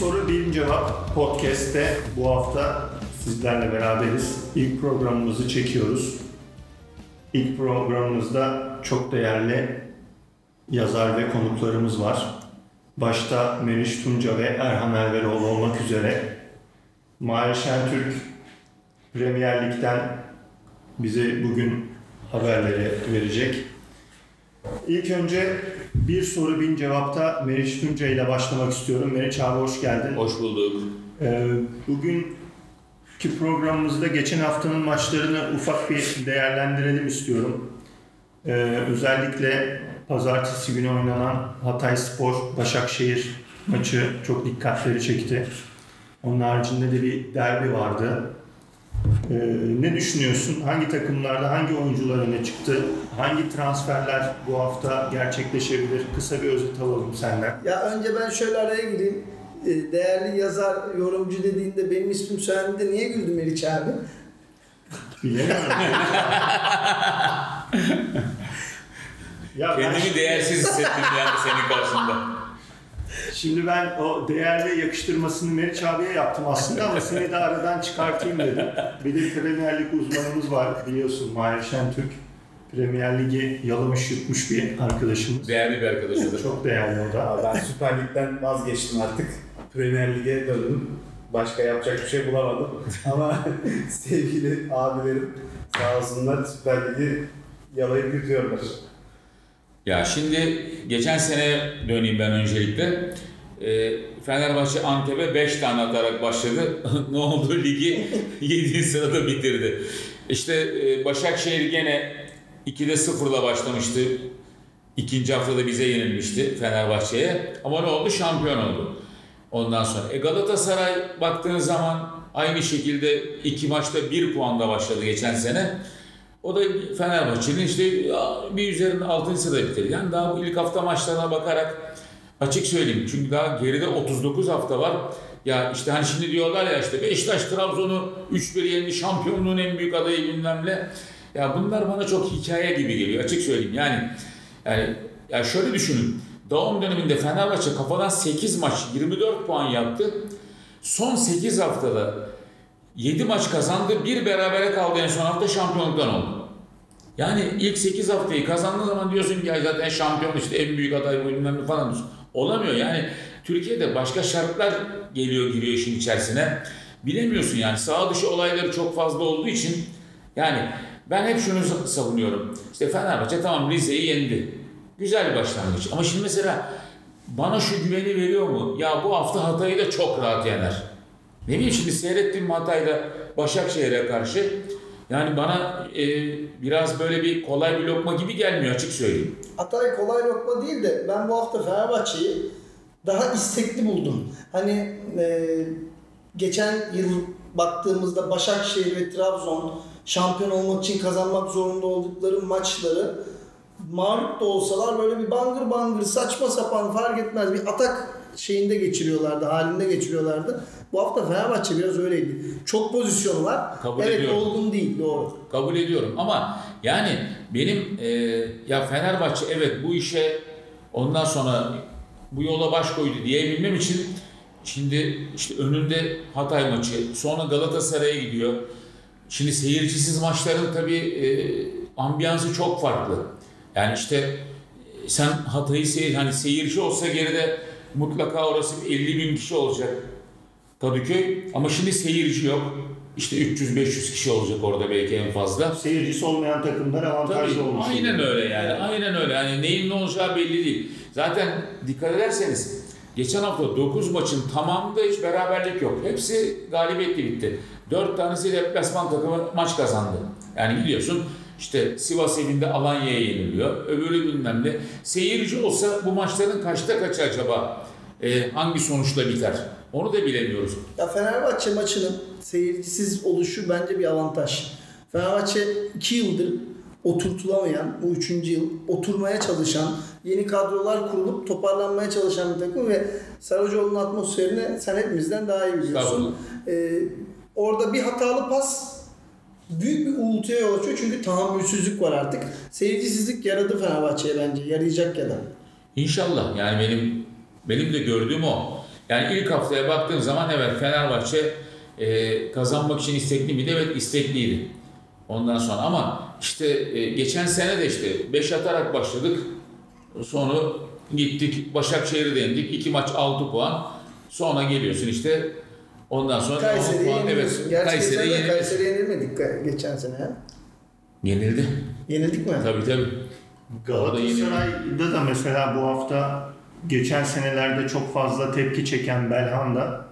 soru bir cevap podcast'te bu hafta sizlerle beraberiz. İlk programımızı çekiyoruz. İlk programımızda çok değerli yazar ve konuklarımız var. Başta Meriç Tunca ve Erhan Elveroğlu olmak üzere Mahir Şentürk Premier Lig'den bize bugün haberleri verecek. İlk önce bir soru bin cevapta Meriç Tunca ile başlamak istiyorum. Meriç abi hoş geldin. Hoş bulduk. Ee, bugünkü programımızda geçen haftanın maçlarını ufak bir değerlendirelim istiyorum. Ee, özellikle pazartesi günü oynanan Hatay Spor Başakşehir maçı çok dikkatleri çekti. Onun haricinde de bir derbi vardı. Ee, ne düşünüyorsun? Hangi takımlarda hangi oyuncular öne çıktı? Hangi transferler bu hafta gerçekleşebilir? Kısa bir özet alalım senden. Ya önce ben şöyle araya gireyim. Ee, Değerli yazar, yorumcu dediğinde benim ismim söylendiğinde niye güldün Meriç abi? Bilemiyorum. ya ben- Kendimi değersiz hissettim yani senin karşında. Şimdi ben o değerli yakıştırmasını Meriç abiye yaptım aslında ama seni de aradan çıkartayım dedim. Bir de Premier Lig uzmanımız var biliyorsun Mahir Şentürk. Premier Ligi yalamış yutmuş bir arkadaşımız. Değerli bir arkadaşıdır. Çok değerli o da. Abi ben Süper Lig'den vazgeçtim artık. Premier Lig'e döndüm. Başka yapacak bir şey bulamadım. Ama sevgili abilerim sağ olsunlar Süper Lig'i yalayıp yutuyorlar. Ya şimdi geçen sene döneyim ben öncelikle. Ee, Fenerbahçe Antep'e 5 tane atarak başladı. ne oldu? Ligi 7. sırada bitirdi. İşte e, Başakşehir gene 2'de 0'la başlamıştı. İkinci haftada bize yenilmişti Fenerbahçe'ye. Ama ne oldu? Şampiyon oldu. Ondan sonra. E Galatasaray baktığınız zaman aynı şekilde iki maçta bir puanla başladı geçen sene. O da Fenerbahçe'nin işte bir üzerinde 6. sırada bitirdi. Yani daha bu ilk hafta maçlarına bakarak açık söyleyeyim. Çünkü daha geride 39 hafta var. Ya işte hani şimdi diyorlar ya işte Beşiktaş Trabzon'u 3-1 yendi şampiyonluğun en büyük adayı bilmem ne. Ya bunlar bana çok hikaye gibi geliyor açık söyleyeyim. Yani yani ya şöyle düşünün. Doğum döneminde Fenerbahçe kafadan 8 maç 24 puan yaptı. Son 8 haftada 7 maç kazandı. Bir berabere kaldı en son hafta şampiyonluktan oldu. Yani ilk 8 haftayı kazandığı zaman diyorsun ki ya zaten şampiyon işte en büyük aday bilmem ne falan. Olamıyor yani Türkiye'de başka şartlar geliyor giriyor işin içerisine. Bilemiyorsun yani sağ dışı olayları çok fazla olduğu için yani ben hep şunu savunuyorum. İşte Fenerbahçe tamam Rize'yi yendi. Güzel bir başlangıç. Ama şimdi mesela bana şu güveni veriyor mu? Ya bu hafta Hatay'ı da çok rahat yener. Ne şimdi seyrettiğim Hatay'da Başakşehir'e karşı yani bana e, biraz böyle bir kolay bir lokma gibi gelmiyor açık söyleyeyim. Hatay kolay lokma değil de ben bu hafta Fenerbahçe'yi daha istekli buldum. Hani e, geçen yıl baktığımızda Başakşehir ve Trabzon şampiyon olmak için kazanmak zorunda oldukları maçları mağlup da olsalar böyle bir bangır bangır saçma sapan fark etmez bir atak şeyinde geçiriyorlardı, halinde geçiriyorlardı. Bu hafta Fenerbahçe biraz öyleydi. Çok pozisyonu var. Kabul evet ediyorum. olgun değil doğru. Kabul ediyorum ama yani benim e, ya Fenerbahçe evet bu işe ondan sonra bu yola baş koydu diyebilmem için şimdi işte önünde Hatay maçı sonra Galatasaray'a gidiyor. Şimdi seyircisiz maçların tabii e, ambiyansı çok farklı. Yani işte e, sen Hatay'ı seyir, hani seyirci olsa geride mutlaka orası 50 bin kişi olacak Kadıköy. Ama şimdi seyirci yok. İşte 300-500 kişi olacak orada belki en fazla. Seyircisi olmayan takımlar avantajlı olmuş. aynen oluyor. öyle yani. Aynen öyle. Yani neyin ne olacağı belli değil. Zaten dikkat ederseniz geçen hafta 9 maçın tamamında hiç beraberlik yok. Hepsi galibiyetli bitti. 4 tanesi deplasman takımı maç kazandı. Yani gidiyorsun işte Sivas evinde Alanya'ya yeniliyor. Öbürü bilmem ne. Seyirci olsa bu maçların kaçta kaçı acaba e, hangi sonuçla biter? Onu da bilemiyoruz. Ya Fenerbahçe maçının seyircisiz oluşu bence bir avantaj. Fenerbahçe 2 yıldır oturtulamayan, bu 3. yıl oturmaya çalışan, yeni kadrolar kurulup toparlanmaya çalışan bir takım ve Saracoğlu'nun atmosferini sen hepimizden daha iyi biliyorsun. Ee, orada bir hatalı pas büyük bir uğultuya yol açıyor çünkü tahammülsüzlük var artık. Seyircisizlik yaradı Fenerbahçe'ye bence, yarayacak ya da. İnşallah yani benim benim de gördüğüm o. Yani ilk haftaya baktığım zaman evet Fenerbahçe e, kazanmak için istekli miydi? Evet istekliydi. Ondan sonra ama işte e, geçen sene de işte 5 atarak başladık. Sonra gittik Başakşehir'i de yendik. 2 maç 6 puan. Sonra geliyorsun işte ondan sonra Kayseri'ye 10 puan. Evet, Kayseri'ye yeniliyorsun. Kayseri'ye yenilmedik geçen sene. ha? Yenildi. Yenildik mi? Tabii tabii. Galatasaray'da da mesela bu hafta geçen senelerde çok fazla tepki çeken Belhanda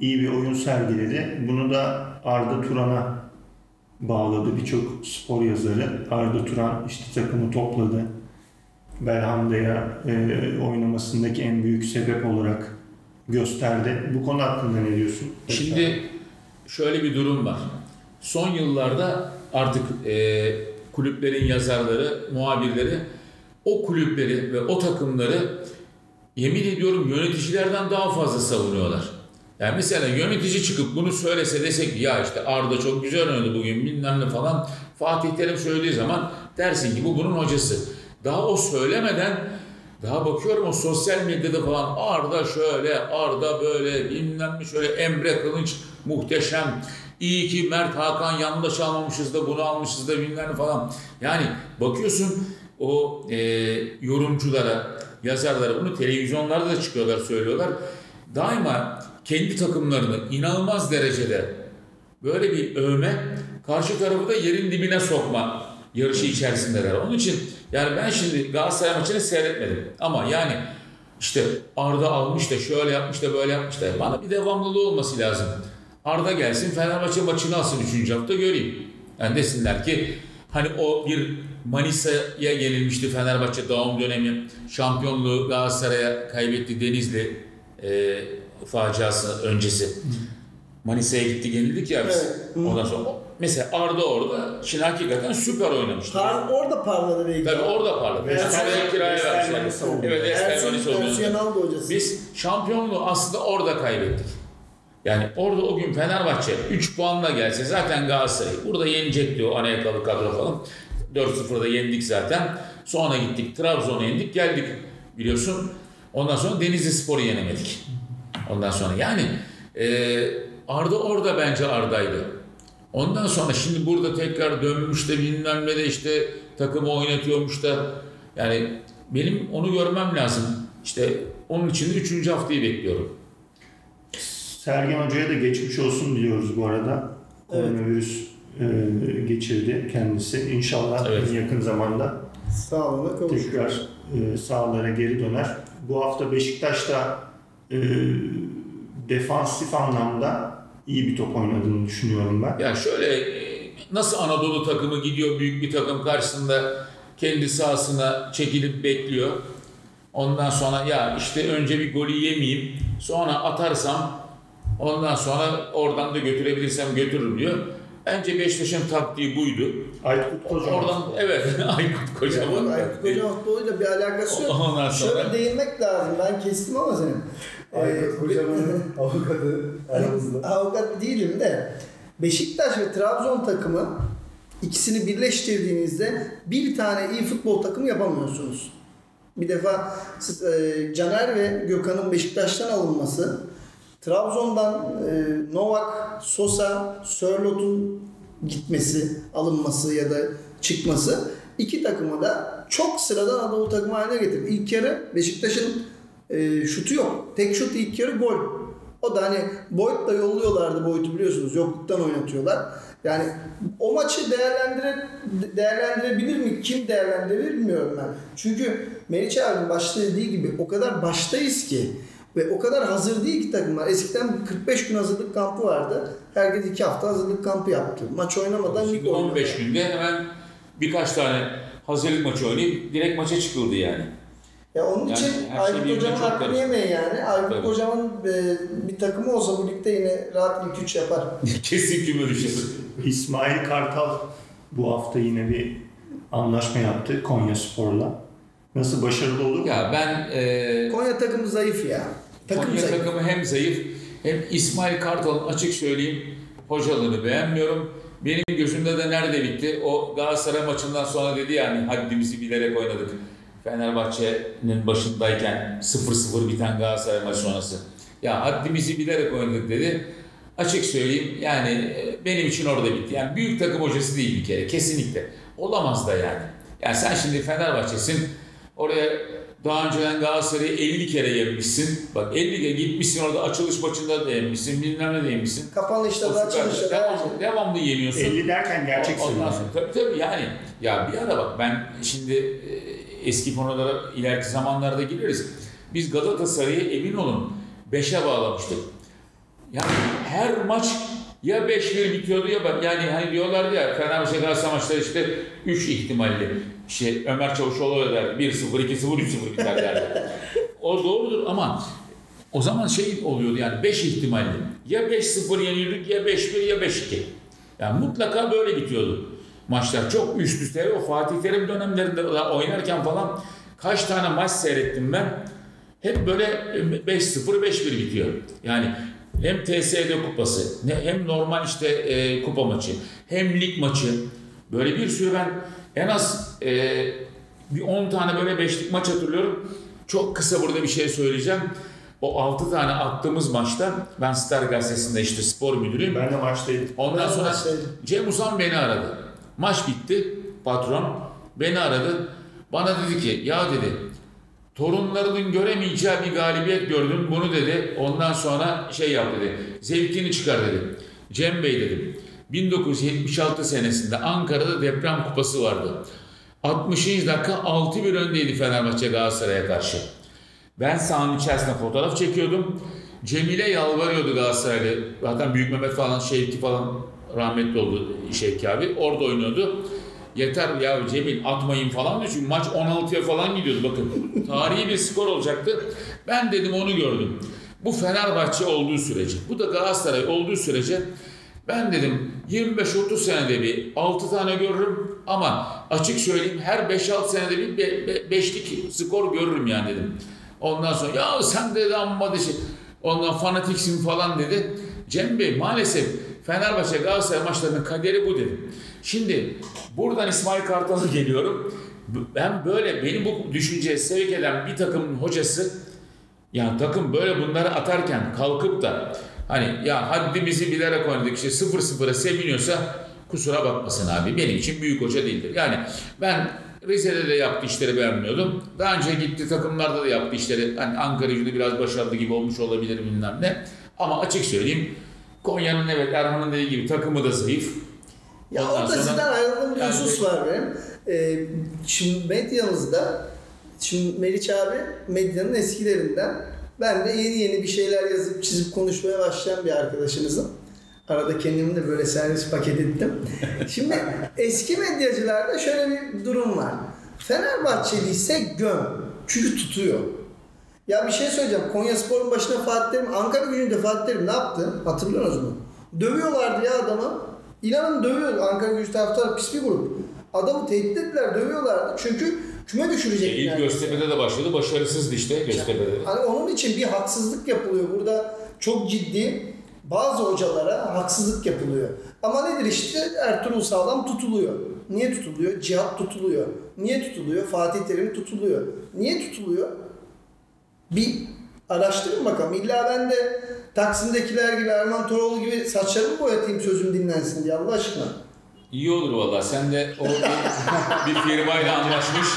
iyi bir oyun sergiledi. Bunu da Arda Turan'a bağladı birçok spor yazarı. Arda Turan işte takımı topladı. Belhanda'ya e, oynamasındaki en büyük sebep olarak gösterdi. Bu konu hakkında ne diyorsun? Şimdi şöyle bir durum var. Son yıllarda artık e, kulüplerin yazarları, muhabirleri o kulüpleri ve o takımları yemin ediyorum yöneticilerden daha fazla savunuyorlar. Yani mesela yönetici çıkıp bunu söylese desek ya işte Arda çok güzel oynadı bugün bilmem ne falan Fatih Terim söylediği zaman dersin ki bu bunun hocası. Daha o söylemeden daha bakıyorum o sosyal medyada falan Arda şöyle, Arda böyle, bilmem ne şöyle, Emre Kılınç muhteşem. İyi ki Mert Hakan yanlış almamışız da bunu almışız da bilmem falan. Yani bakıyorsun o e, yorumculara, yazarlara bunu televizyonlarda da çıkıyorlar söylüyorlar. Daima kendi takımlarını inanılmaz derecede böyle bir övme karşı tarafı da yerin dibine sokma yarışı içerisindeler. Onun için yani ben şimdi Galatasaray maçını seyretmedim ama yani işte Arda almış da şöyle yapmış da böyle yapmış da bana bir devamlılığı olması lazım. Arda gelsin Fenerbahçe maçını alsın 3. hafta göreyim. Yani desinler ki hani o bir Manisa'ya yenilmişti Fenerbahçe doğum dönemi. Şampiyonluğu Galatasaray'a kaybetti Denizli e, faciası öncesi. Manisa'ya gitti yenildik ya biz. Evet. Ondan sonra mesela Arda orada şimdi hakikaten süper oynamıştı. Par orada parladı belki. Tabii orada parladı. Ve Fenerbahçe kiraya vermişler. Evet Ersun, Manisa oldu. Biz şampiyonluğu aslında orada kaybettik. Yani orada o gün Fenerbahçe 3 puanla gelse zaten Galatasaray burada yenecek diyor Anayakalı kadro falan. 4-0'da yendik zaten. Sonra gittik Trabzon'a yendik geldik biliyorsun. Ondan sonra Denizli Spor'u yenemedik. Ondan sonra yani e, Arda orada bence Arda'ydı. Ondan sonra şimdi burada tekrar dönmüş de bilmem ne de işte takımı oynatıyormuş da yani benim onu görmem lazım. İşte onun için de 3. haftayı bekliyorum. Sergen Hoca'ya da geçmiş olsun diliyoruz bu arada. Evet. Koronavirüs e, geçirdi kendisi. İnşallah Evet. en yakın zamanda Sağlığına kavuşur. tekrar e, sahalara geri döner. Bu hafta Beşiktaş'ta e, defansif anlamda iyi bir top oynadığını düşünüyorum ben. Ya şöyle e, nasıl Anadolu takımı gidiyor büyük bir takım karşısında kendi sahasına çekilip bekliyor. Ondan sonra ya işte önce bir golü yemeyeyim sonra atarsam ondan sonra oradan da götürebilirsem götürürüm diyor. Bence Beşiktaş'ın taktiği buydu. Aykut Kocaman. Oradan evet Aykut Kocaman. Aykut Kocaman futboluyla bir alakası yok. Ondan sonra- Şöyle değinmek lazım. Ben kestim ama senin. Aykut Ee, Kocaman'ın avukatı aramızda. avukat değilim de Beşiktaş ve Trabzon takımı ikisini birleştirdiğinizde bir tane iyi futbol takımı yapamıyorsunuz. Bir defa siz, e, Caner ve Gökhan'ın Beşiktaş'tan alınması, Trabzon'dan e, Novak, Sosa, Sörlot'un gitmesi, alınması ya da çıkması iki takımı da çok sıradan Anadolu takımı haline getirdi. İlk yarı Beşiktaş'ın e, şutu yok. Tek şut ilk yarı gol. O da hani Boyd'la yolluyorlardı Boyd'u biliyorsunuz. Yokluktan oynatıyorlar. Yani o maçı değerlendire, değerlendirebilir mi? Kim değerlendirebilir bilmiyorum ben. Çünkü Meriç abinin başta dediği gibi o kadar baştayız ki ve o kadar hazır değil ki takımlar. Eskiden 45 gün hazırlık kampı vardı. Herkes 2 hafta hazırlık kampı yaptı. Maç oynamadan lig Şimdi oynadı. 15 günde hemen birkaç tane hazırlık maçı oynayıp direkt maça çıkıldı yani. Ya onun Yani için şey Aykut Hocam'ın çok hakkını yemeyin yani. Aykut Tabii. Hocam'ın e, bir takımı olsa bu ligde yine rahat ilk 3 yapar. Kesin küme düşer. İsmail Kartal bu hafta yine bir anlaşma yaptı Konya Spor'la. Nasıl başarılı olur? Ya ben e, Konya takımı zayıf ya. Takım Konya zayıf. takımı hem zayıf hem İsmail Kartal'ın açık söyleyeyim hocalığını beğenmiyorum. Benim gözümde de nerede bitti? O Galatasaray maçından sonra dedi yani haddimizi bilerek oynadık. Fenerbahçe'nin başındayken 0-0 biten Galatasaray maçı sonrası. Ya haddimizi bilerek oynadık dedi. Açık söyleyeyim yani e, benim için orada bitti. Yani büyük takım hocası değil bir kere kesinlikle. Olamaz da yani. Yani sen şimdi Fenerbahçe'sin. Oraya daha önceden Galatasaray'ı 50 kere yenmişsin. Bak 50 kere gitmişsin orada açılış maçında da yenmişsin. Bilmem ne de yenmişsin. Kapanışta da açılışta da devamlı, devamlı yeniyorsun. 50 derken gerçek Ondan sayı. sonra- Tabii tabii yani. Ya bir ara bak ben şimdi e, eski konulara ileriki zamanlarda gireriz. Biz Galatasaray'ı emin olun 5'e bağlamıştık. Yani her maç ya 5-1 bitiyordu ya ben yani hani diyorlardı ya Fenerbahçe Galatasaray maçları işte 3 ihtimalli. Şey Ömer Çavuşoğlu derdi. 1-0, 2-0, 3-0 biter derdi. o doğrudur ama o zaman şey oluyordu yani 5 ihtimalli. Ya 5-0 yenildik ya 5-1 ya 5-2. Yani mutlaka böyle bitiyordu maçlar. Çok üst üste o Fatih Terim dönemlerinde oynarken falan kaç tane maç seyrettim ben. Hep böyle 5-0 5-1 bitiyor. Yani hem TSD kupası ne hem normal işte e, kupa maçı hem lig maçı böyle bir sürü ben en az e, bir 10 tane böyle beşlik maç hatırlıyorum. Çok kısa burada bir şey söyleyeceğim. O 6 tane attığımız maçta ben Star Gazetesi'nde işte spor müdürüyüm. Ben de maçtaydım. Ondan Ben sonra maçtaydım. Cem Uzan beni aradı. Maç bitti. Patron beni aradı. Bana dedi ki ya dedi torunlarının göremeyeceği bir galibiyet gördüm. Bunu dedi. Ondan sonra şey yap dedi. Zevkini çıkar dedi. Cem Bey dedim. 1976 senesinde Ankara'da deprem kupası vardı. 60. dakika 6-1 öndeydi Fenerbahçe Galatasaray'a karşı. Ben sahanın içerisinde fotoğraf çekiyordum. Cemile yalvarıyordu Galatasaraylı. Zaten Büyük Mehmet falan, Şevki falan rahmetli oldu Şevki abi. Orada oynuyordu. Yeter ya Cemil atmayın falan diyor. Çünkü maç 16'ya falan gidiyordu bakın. Tarihi bir skor olacaktı. Ben dedim onu gördüm. Bu Fenerbahçe olduğu sürece, bu da Galatasaray olduğu sürece ben dedim 25-30 senede bir 6 tane görürüm ama açık söyleyeyim her 5-6 senede bir 5'lik skor görürüm yani dedim. Ondan sonra ya sen dedi amma şey. Ondan fanatiksin falan dedi. Cem Bey maalesef Fenerbahçe Galatasaray maçlarının kaderi bu dedi. Şimdi buradan İsmail Kartal'a geliyorum. Ben böyle beni bu düşünceye sevk eden bir takımın hocası ya takım böyle bunları atarken kalkıp da hani ya haddimizi bilerek oynadık işte 0-0'a seviniyorsa kusura bakmasın abi benim için büyük hoca değildir. Yani ben Rize'de de yaptı işleri beğenmiyordum. Daha önce gitti takımlarda da yaptı işleri. Hani Ankara gücünde biraz başarılı gibi olmuş olabilir bilmem ne. Ama açık söyleyeyim Konya'nın evet Erhan'ın dediği gibi takımı da zayıf. Ya Ondan orada sonra- sizden ayrıldığım bir Yani- husus var benim. Ee, şimdi medyamızda, şimdi Meriç abi medyanın eskilerinden, ben de yeni yeni bir şeyler yazıp çizip konuşmaya başlayan bir arkadaşınızım. Arada kendimi de böyle servis paket ettim. Şimdi eski medyacılarda şöyle bir durum var. Fenerbahçeli ise göm. Çünkü tutuyor. Ya bir şey söyleyeceğim. Konya Spor'un başına Fatih Terim, Ankara gücünde Fatih Terim ne yaptı? Hatırlıyorsunuz mu? Dövüyorlardı ya adamı. İnanın dövüyordu. Ankara gücü taraftarı pis bir grup. Adamı tehdit ettiler, dövüyorlardı. Çünkü küme düşürecek. İlk Göztepe'de de başladı. Başarısızdı işte Göztepe'de. de. Hani onun için bir haksızlık yapılıyor. Burada çok ciddi bazı hocalara haksızlık yapılıyor. Ama nedir işte Ertuğrul Sağlam tutuluyor. Niye tutuluyor? Cihat tutuluyor. Niye tutuluyor? Fatih Terim tutuluyor. Niye tutuluyor? Bir araştırın bakalım. İlla ben de Taksim'dekiler gibi Erman Toroğlu gibi saçlarımı boyatayım sözüm dinlensin diye Allah aşkına. İyi olur valla. Sen de o bir, bir firmayla anlaşmış.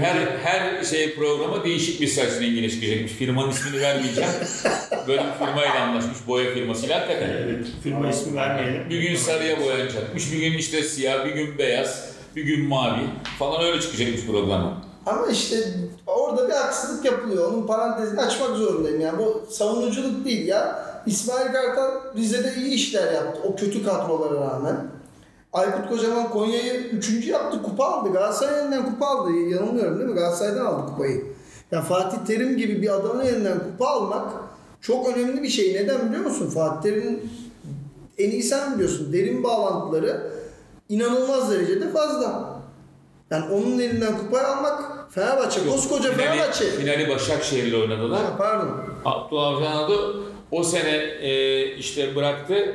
Her her şey programa değişik bir saç rengine çıkacakmış. Firmanın ismini vermeyeceğim. Böyle bir firmayla anlaşmış. Boya firmasıyla hakikaten. Evet, firma ismi vermeyelim. Bir gün sarıya boyanacakmış. Bir gün işte siyah, bir gün beyaz, bir gün mavi falan öyle çıkacakmış programa. Ama işte orada bir haksızlık yapılıyor. Onun parantezini açmak zorundayım. Yani bu savunuculuk değil ya. İsmail Kartal Rize'de iyi işler yaptı. O kötü kadrolara rağmen. Aykut Kocaman Konya'yı üçüncü yaptı. Kupa aldı. Galatasaray elinden kupa aldı. Yanılmıyorum değil mi? Galatasaray'dan aldı kupayı. Ya Fatih Terim gibi bir adamın elinden kupa almak çok önemli bir şey. Neden biliyor musun? Fatih Terim'in en iyi sen biliyorsun. Derin bağlantıları inanılmaz derecede fazla. Yani onun elinden kupayı almak Fenerbahçe, koskoca Finali, Fenerbahçe. finali Başakşehir'le oynadılar. Ha, pardon. Abdullah Avcı'nı o sene e, işte bıraktı.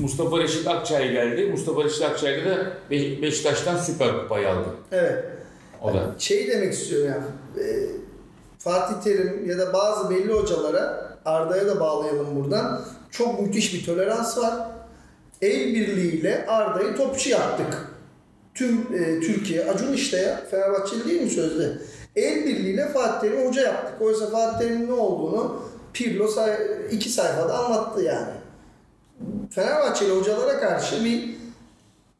Mustafa Reşit Akçay geldi. Mustafa Reşit Akçay da Be- Beşiktaş'tan Süper Kupayı aldı. Evet. O da. Şey demek istiyorum yani. e, Fatih Terim ya da bazı belli hocalara Arda'ya da bağlayalım buradan. Çok müthiş bir tolerans var. El birliğiyle Arda'yı topçu yaptık. Tüm e, Türkiye, Acun işte ya, Fenerbahçeli değil mi sözde? El birliğiyle Fatih Terim'i hoca yaptık. Oysa Fatih Terim'in ne olduğunu Pirlo say- iki sayfada anlattı yani. Fenerbahçeli hocalara karşı bir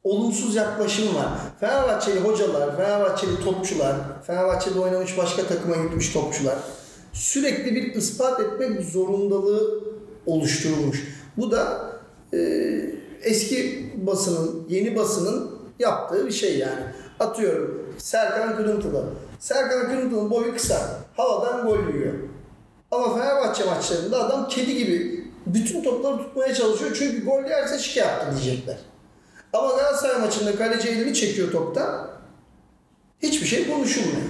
olumsuz yaklaşım var. Fenerbahçeli hocalar, Fenerbahçeli topçular, Fenerbahçe'de oynamış başka takıma gitmiş topçular sürekli bir ispat etmek zorundalığı oluşturulmuş. Bu da e, eski basının, yeni basının yaptığı bir şey yani. Atıyorum Serkan Kırıntılı. Serkan Kırıntılı'nın boyu kısa. Havadan gol yiyor. Ama Fenerbahçe maçlarında adam kedi gibi bütün topları tutmaya çalışıyor. Çünkü gol yerse şike yaptı diyecekler. Ama Galatasaray maçında kaleci elini çekiyor toptan. Hiçbir şey konuşulmuyor.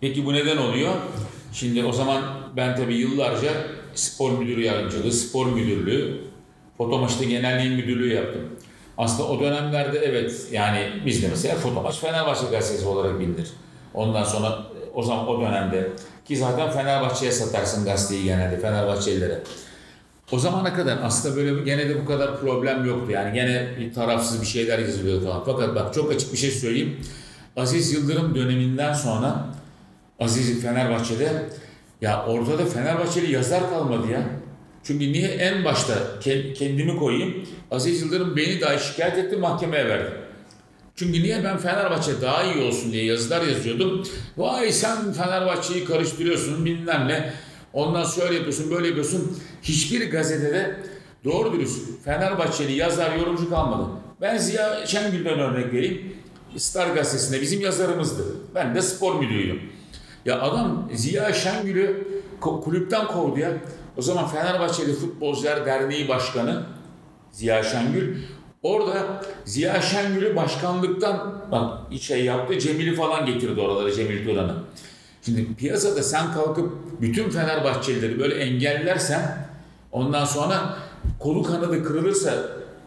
Peki bu neden oluyor? Şimdi o zaman ben tabii yıllarca spor müdürü yardımcılığı, spor müdürlüğü, fotomaçta genelliğin müdürlüğü yaptım. Aslında o dönemlerde evet yani biz de mesela fotomaç Fenerbahçe gazetesi olarak bilinir. Ondan sonra o zaman o dönemde ki zaten Fenerbahçe'ye satarsın gazeteyi genelde Fenerbahçelilere. O zamana kadar aslında böyle gene de bu kadar problem yoktu. Yani gene bir tarafsız bir şeyler yazılıyordu falan. Fakat bak çok açık bir şey söyleyeyim. Aziz Yıldırım döneminden sonra Aziz Fenerbahçe'de ya ortada Fenerbahçeli yazar kalmadı ya. Çünkü niye en başta ke- kendimi koyayım. Aziz Yıldırım beni dahi şikayet etti mahkemeye verdi. Çünkü niye ben Fenerbahçe daha iyi olsun diye yazılar yazıyordum. Vay sen Fenerbahçe'yi karıştırıyorsun bilmem ne. Ondan şöyle yapıyorsun böyle yapıyorsun. Hiçbir gazetede doğru dürüst Fenerbahçeli yazar yorumcu kalmadı. Ben Ziya Şengül'den örnek vereyim. Star gazetesinde bizim yazarımızdı. Ben de spor müdürüydüm. Ya adam Ziya Şengül'ü kulüpten kovdu ya. O zaman Fenerbahçeli Futbolcular Derneği Başkanı Ziya Şengül. Orada Ziya Şengül'ü başkanlıktan bak şey yaptı. Cemil'i falan getirdi oralara Cemil Turan'ı. Şimdi piyasada sen kalkıp bütün Fenerbahçelileri böyle engellersen ondan sonra kolu kanadı kırılırsa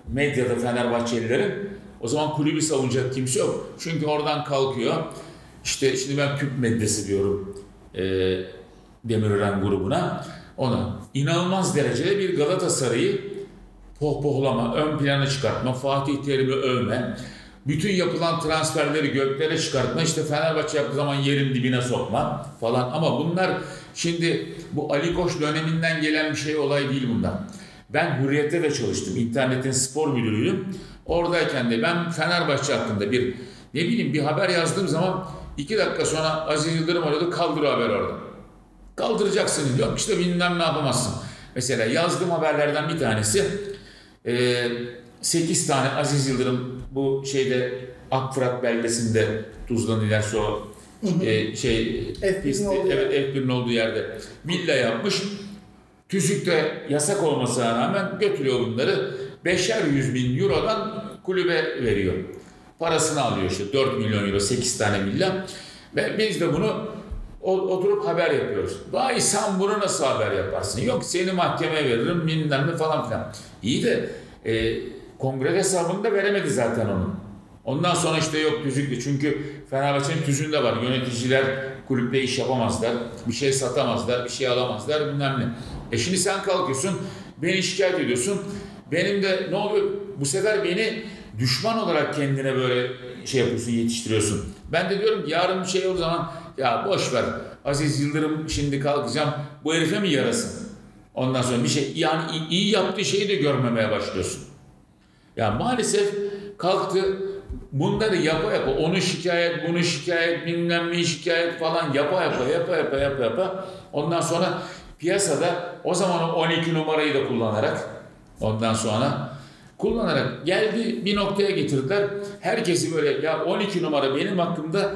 medyada Fenerbahçelilerin o zaman kulübü savunacak kimse yok. Çünkü oradan kalkıyor. İşte şimdi ben tüp medyası diyorum e, Demirören grubuna. Ona inanılmaz derecede bir Galatasaray'ı pohpohlama, ön plana çıkartma, Fatih Terim'i övme, bütün yapılan transferleri göklere çıkartma, işte Fenerbahçe yaptığı zaman yerin dibine sokma falan. Ama bunlar şimdi bu Ali Koç döneminden gelen bir şey olay değil bunlar. Ben Hürriyet'te de çalıştım. İnternetin spor müdürüydüm. Oradayken de ben Fenerbahçe hakkında bir ne bileyim bir haber yazdığım zaman iki dakika sonra Aziz Yıldırım aradı kaldır haber orada. Kaldıracaksın. Yok işte bilmem ne yapamazsın. Mesela yazdığım haberlerden bir tanesi e, 8 tane Aziz Yıldırım bu şeyde Akfırat beldesinde Tuzla'nın ilerisi o e, şey F1'in pisti, olduğu evet F1'in olduğu yerde villa yapmış. TÜSÜK'te yasak olmasına rağmen götürüyor bunları. Beşer yüz bin eurodan kulübe veriyor. Parasını alıyor işte 4 milyon euro 8 tane villa. Ve biz de bunu oturup haber yapıyoruz. Vay sen bunu nasıl haber yaparsın? Yok seni mahkemeye veririm bilmem ne falan filan. İyi de e, kongre hesabını da veremedi zaten onun. Ondan sonra işte yok tüzüklü. Çünkü Fenerbahçe'nin tüzüğünde var. Yöneticiler kulüpte iş yapamazlar. Bir şey satamazlar. Bir şey alamazlar bilmem ne. E şimdi sen kalkıyorsun. Beni şikayet ediyorsun. Benim de ne oluyor? Bu sefer beni düşman olarak kendine böyle şey yapıyorsun, yetiştiriyorsun. Ben de diyorum ki yarın bir şey olduğu zaman ya boş ver. Aziz Yıldırım şimdi kalkacağım. Bu herife mi yarasın? Ondan sonra bir şey yani iyi yaptığı şeyi de görmemeye başlıyorsun. Ya maalesef kalktı bunları yapa yapa onu şikayet bunu şikayet bilmem şikayet falan yapa yapa yapa yapa yapa yapa ondan sonra piyasada o zaman o 12 numarayı da kullanarak ondan sonra kullanarak geldi bir noktaya getirdiler. Herkesi böyle ya 12 numara benim hakkımda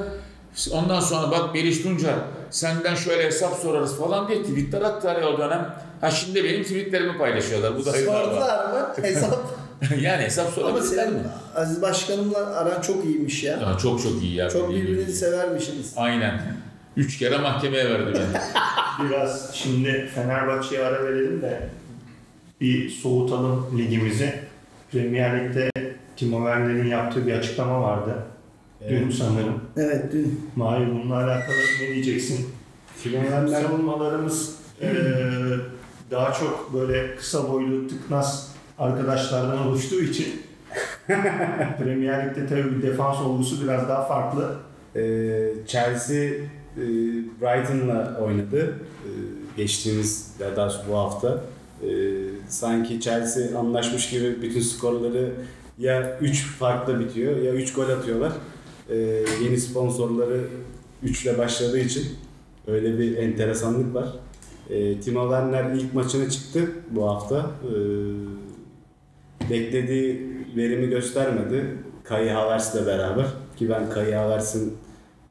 ondan sonra bak Beriş Tunca senden şöyle hesap sorarız falan diye tweetler attılar ya o dönem. Ha şimdi benim tweetlerimi paylaşıyorlar. Bu da. Sordular mı? Hesap. yani hesap Ama sorabilirler senin mi? Aziz Başkanımla aran çok iyiymiş ya. Ya çok çok iyi ya. Çok birbirinizi gibi. severmişsiniz. Aynen. Üç kere mahkemeye verdi beni. Biraz şimdi Fenerbahçe'ye ara verelim de bir soğutalım ligimizi. Premier Lig'de Timo Werner'in yaptığı bir açıklama vardı. Dün sanırım. Evet dün. Mahir bununla alakalı ne diyeceksin? Werner Savunmalarımız eee daha çok böyle kısa boylu tıknaz arkadaşlardan oluştuğu için Premier Lig'de tabii bir defans olgusu biraz daha farklı. Ee, Chelsea e, Brighton'la oynadı. Ee, geçtiğimiz ya daha bu hafta. Ee, sanki Chelsea anlaşmış gibi bütün skorları ya 3 farklı bitiyor ya 3 gol atıyorlar. Ee, yeni sponsorları 3 ile başladığı için öyle bir enteresanlık var. Ee, Timo Werner ilk maçına çıktı bu hafta. Ee, beklediği verimi göstermedi. Kai Havertz'le beraber ki ben Kai Havertz'in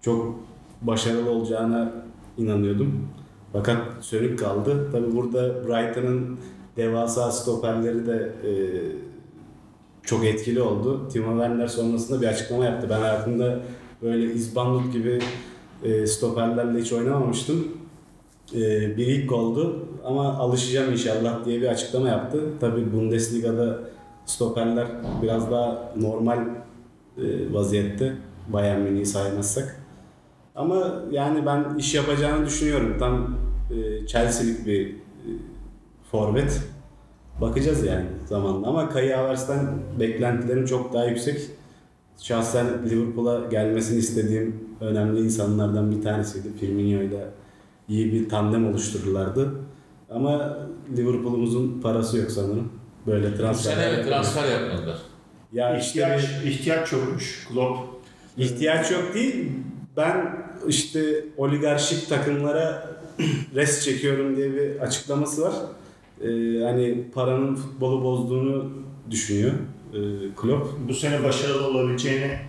çok başarılı olacağına inanıyordum. Fakat sönük kaldı. Tabi burada Brighton'ın devasa stoperleri de e, çok etkili oldu. Timo Werner sonrasında bir açıklama yaptı. Ben hayatımda böyle İzbandut gibi e, stoperlerle hiç oynamamıştım. E, bir ilk oldu ama alışacağım inşallah diye bir açıklama yaptı. Tabi Bundesliga'da stoperler biraz daha normal e, vaziyette. Bayern Münih'i saymazsak. Ama yani ben iş yapacağını düşünüyorum. Tam e, Chelsea'lik bir e, forvet. Bakacağız yani zamanla. Ama Kai Havertz'ten beklentilerim çok daha yüksek. Şahsen Liverpool'a gelmesini istediğim önemli insanlardan bir tanesiydi. Firmino ile iyi bir tandem oluştururlardı. Ama Liverpool'umuzun parası yok sanırım. Böyle Bu transfer. sene evet, transfer yapmadılar. Ya işte ihtiyaç, bir- ihtiyaç çokmuş. Klopp İhtiyaç yok değil. Ben işte oligarşik takımlara res çekiyorum diye bir açıklaması var. Ee, hani paranın futbolu bozduğunu düşünüyor e, Klopp. bu sene başarılı olabileceğine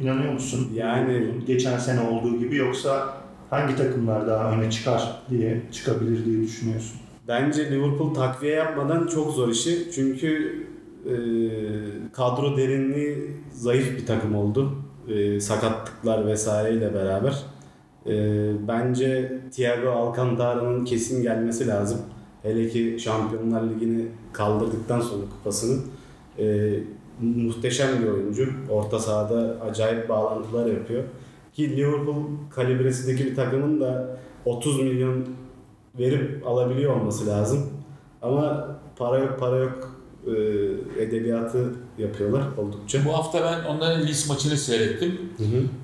inanıyor musun? Yani- geçen sene olduğu gibi yoksa hangi takımlar daha öne çıkar diye çıkabilir diye düşünüyorsun? Bence Liverpool takviye yapmadan çok zor işi. Çünkü e, kadro derinliği zayıf bir takım oldu. E, sakatlıklar vesaireyle beraber. E, bence Thiago Alcantara'nın kesin gelmesi lazım. Hele ki Şampiyonlar Ligi'ni kaldırdıktan sonra kupasını. E, muhteşem bir oyuncu. Orta sahada acayip bağlantılar yapıyor. Ki Liverpool kalibresindeki bir takımın da 30 milyon verip alabiliyor olması lazım. Ama para yok para yok edebiyatı yapıyorlar oldukça. Bu hafta ben onların Leeds maçını seyrettim.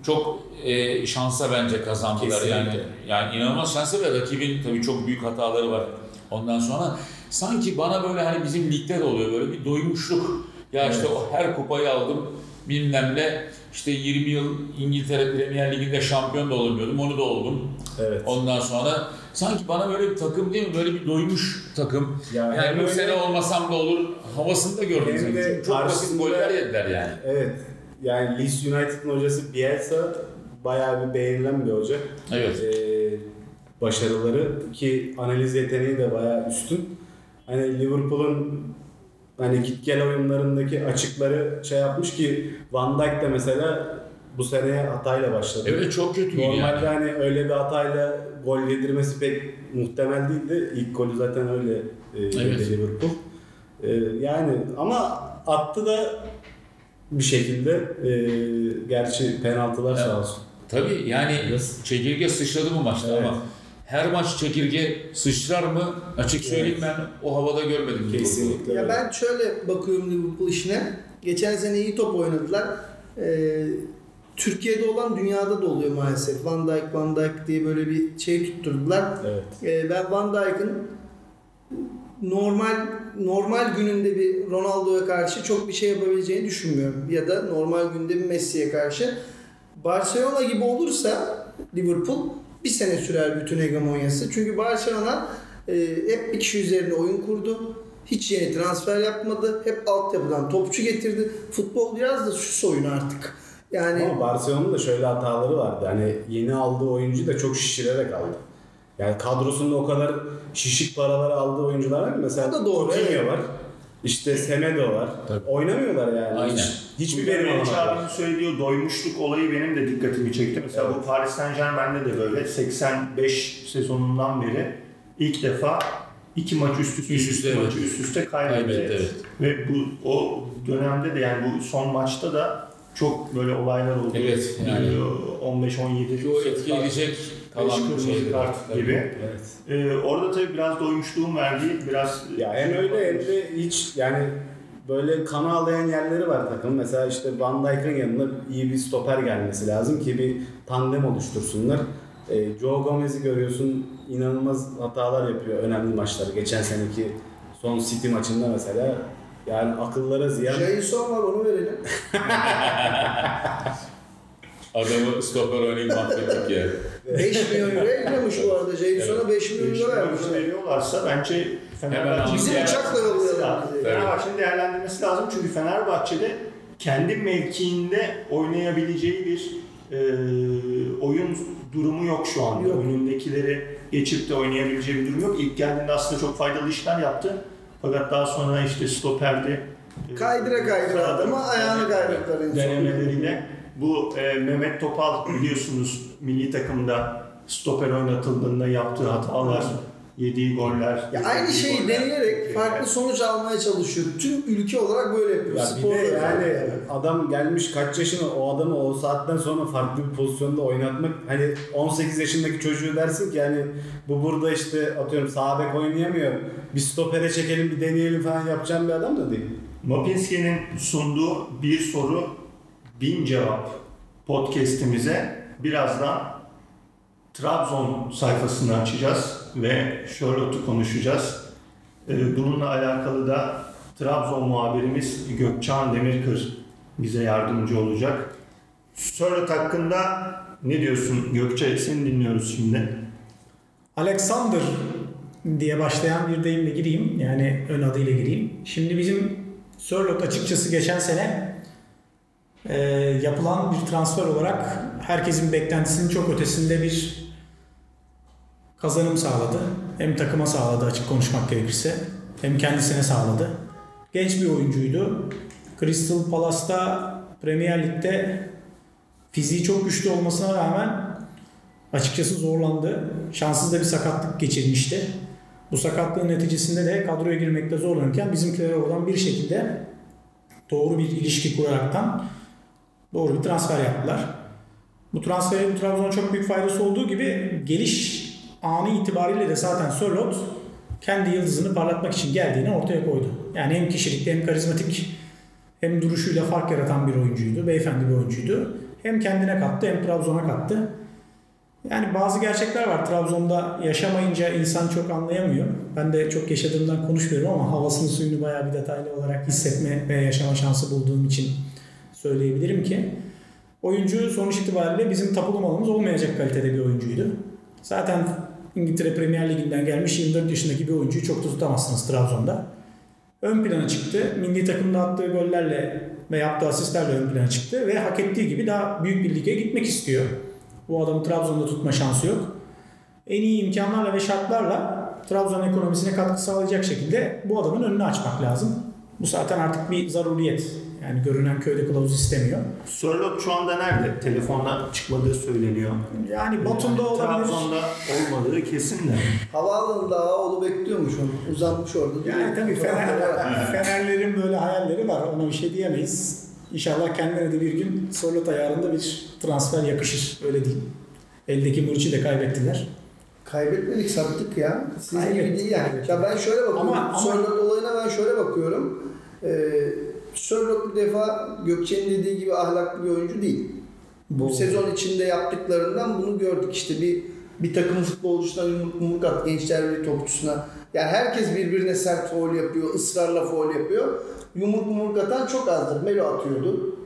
Çok e, şansa bence kazandılar Kesinlikle. yani. Yani inanılmaz şansa ve rakibin tabii çok büyük hataları var. Ondan sonra sanki bana böyle hani bizim ligde de oluyor böyle bir doymuşluk. Ya işte o her kupayı aldım bilmem ne. İşte 20 yıl İngiltere Premier Ligi'nde şampiyon da olamıyordum. Onu da oldum. Evet. Ondan sonra sanki bana böyle bir takım değil mi? Böyle bir doymuş takım. Ya hem Yani bu sene olmasam da olur havasında gördüm sanki. de Çok basit goller yediler yani. Evet. Yani Leeds United'ın hocası Bielsa bayağı bir beğenilen bir hoca. Evet. Ee, başarıları ki analiz yeteneği de bayağı üstün. Hani Liverpool'un hani git gel oyunlarındaki açıkları şey yapmış ki Van Dijk de mesela bu seneye hatayla başladı. Evet çok kötüydü Normalde yani. hani öyle bir hatayla gol yedirmesi pek muhtemel değildi. İlk golü zaten öyle e, Evet. yedi Liverpool. E, yani ama attı da bir şekilde e, gerçi penaltılar Evet. sağ olsun. Tabii yani çekirge sıçradı bu maçta Evet. ama her maç çekirge sıçrar mı? Açık söyleyeyim ben o havada görmedim. Kesinlikle. Ya ben şöyle bakıyorum Liverpool işine. Geçen sene iyi top oynadılar. Ee, Türkiye'de olan dünyada da oluyor maalesef. Van Dijk, Van Dijk diye böyle bir şey tutturdular. Evet. Ee, ben Van Dijk'ın normal normal gününde bir Ronaldo'ya karşı çok bir şey yapabileceğini düşünmüyorum. Ya da normal günde bir Messi'ye karşı. Barcelona gibi olursa Liverpool bir sene sürer bütün hegemonyası. Çünkü Barcelona e, hep bir kişi üzerinde oyun kurdu. Hiç yeni transfer yapmadı. Hep altyapıdan topçu getirdi. Futbol biraz da süs oyunu artık. Yani Ama Barcelona'nın da şöyle hataları vardı. Hani yeni aldığı oyuncu da çok şişirerek aldı. Yani kadrosunda o kadar şişik paraları aldığı oyuncular var. Mesela O da doğru, Coutinho evet. var. İşte Semedo var. Tabii. Oynamıyorlar yani. Aynen. Hiç, hiçbir verim alamadılar. abinin söylediği doymuşluk olayı benim de dikkatimi çekti. Mesela Evet. bu Paris Saint Germain'de de böyle 85 sezonundan beri ilk defa iki maç üst üste, Üst üste, evet. maçı üst üste kaybetti. Kaybetti, evet. Ve bu o dönemde de yani bu son maçta da çok böyle olaylar oldu. Evet, yani. 15-17 Ki o etki edecek Kalan kırmızı şeyleri. kart Tabii. gibi. Evet. Ee, orada tabii biraz doymuşluğun verdiği biraz Ya hem öyle hem de hiç yani böyle kan ağlayan yerleri var takım. Mesela işte Van Dijk'ın yanına iyi bir stoper gelmesi lazım ki bir tandem oluştursunlar. Ee, Joe Gomez'i görüyorsun inanılmaz hatalar yapıyor önemli maçları. Geçen seneki son City maçında mesela yani akıllara ziyan. Jason var onu verelim. Adamı stoper oynayıp mahvettik ya. 5 milyon euro gidiyormuş bu arada. Jason'a 5 milyon euro milyon vermişler. veriyorlarsa bence Fenerbahçe. Bizim uçakla bizi. Fenerbahçe'nin değerlendirmesi lazım çünkü Fenerbahçe'de kendi mevkiinde oynayabileceği bir e, oyun durumu yok şu anda. Yok. Önündekileri geçip de oynayabileceği bir durum yok. İlk geldiğinde aslında çok faydalı işler yaptı. Fakat daha sonra işte stoperde e, Kaydıra kaydıra adamı ayağını son. denemeleriyle bu e, Mehmet Topal biliyorsunuz milli takımda stoper oynatıldığında yaptığı hatalar, yediği goller. Ya aynı şeyi goller. deneyerek farklı sonuç almaya çalışıyor. Tüm ülke olarak böyle yapıyor. Ya bir Sporda de yani özellikle. adam gelmiş kaç yaşına o adamı o saatten sonra farklı bir pozisyonda oynatmak hani 18 yaşındaki çocuğu dersin ki yani bu burada işte atıyorum sağ bek oynayamıyor. Bir stopere çekelim bir deneyelim falan yapacağım bir adam da değil. Mapinski'nin sunduğu bir soru bin cevap podcast'imize birazdan Trabzon sayfasını açacağız ve Charlotte'u konuşacağız. Ee, Bununla alakalı da Trabzon muhabirimiz Gökçan Demirkır bize yardımcı olacak. Charlotte hakkında ne diyorsun Gökçe? Seni dinliyoruz şimdi. Alexander diye başlayan bir deyimle gireyim. Yani ön adıyla gireyim. Şimdi bizim Sörlot açıkçası geçen sene e, yapılan bir transfer olarak herkesin beklentisinin çok ötesinde bir kazanım sağladı. Hem takıma sağladı açık konuşmak gerekirse. Hem kendisine sağladı. Genç bir oyuncuydu. Crystal Palace'ta Premier Lig'de fiziği çok güçlü olmasına rağmen açıkçası zorlandı. Şanssız da bir sakatlık geçirmişti. Bu sakatlığın neticesinde de kadroya girmekte zorlanırken bizimkiler oradan bir şekilde doğru bir ilişki kuraraktan doğru bir transfer yaptılar. Bu transferin Trabzon'a çok büyük faydası olduğu gibi geliş anı itibariyle de zaten Sörloth kendi yıldızını parlatmak için geldiğini ortaya koydu. Yani hem kişilikte hem karizmatik hem duruşuyla fark yaratan bir oyuncuydu. Beyefendi bir oyuncuydu. Hem kendine kattı hem Trabzon'a kattı. Yani bazı gerçekler var. Trabzon'da yaşamayınca insan çok anlayamıyor. Ben de çok yaşadığımdan konuşmuyorum ama havasını suyunu bayağı bir detaylı olarak hissetme ve yaşama şansı bulduğum için söyleyebilirim ki oyuncu sonuç itibariyle bizim tapulu malımız olmayacak kalitede bir oyuncuydu. Zaten İngiltere Premier Ligi'nden gelmiş 24 yaşındaki bir oyuncuyu çok da tutamazsınız Trabzon'da. Ön plana çıktı. Milli takımda attığı gollerle ve yaptığı asistlerle ön plana çıktı ve hak ettiği gibi daha büyük bir lige gitmek istiyor. Bu adamı Trabzon'da tutma şansı yok. En iyi imkanlarla ve şartlarla Trabzon ekonomisine katkı sağlayacak şekilde bu adamın önünü açmak lazım. Bu zaten artık bir zaruriyet. Yani görünen köyde kılavuz istemiyor. Sörloth şu anda nerede? Telefonla çıkmadığı söyleniyor. Yani Batum'da Yani olabilir. Trabzon'da olmadığı kesin de. Havaalanında oğlu bekliyormuş onu. Uzanmış orada. Yani tabii Fener, Fenerlerin böyle hayalleri var. Ona bir şey diyemeyiz. İnşallah kendilerine de bir gün Sorlot ayarında bir transfer yakışır. Öyle diyeyim. Eldeki Muriç'i de kaybettiler. Kaybetmedik sattık ya. Sizin gibi Kaybettik. değil yani. Ya ben şöyle bakıyorum. Ama- ama- Sörloth olayına ben şöyle bakıyorum. Ee, Sörloth bir defa Gökçe'nin dediği gibi ahlaklı bir oyuncu değil. Bu sezon içinde yaptıklarından bunu gördük. İşte bir bir takım futbolcusuna yumruk yumruk at, gençler bir topçusuna. Yani herkes birbirine sert foul yapıyor, ısrarla foul yapıyor. Yumruk yumruk atan çok azdır. Melo atıyordu.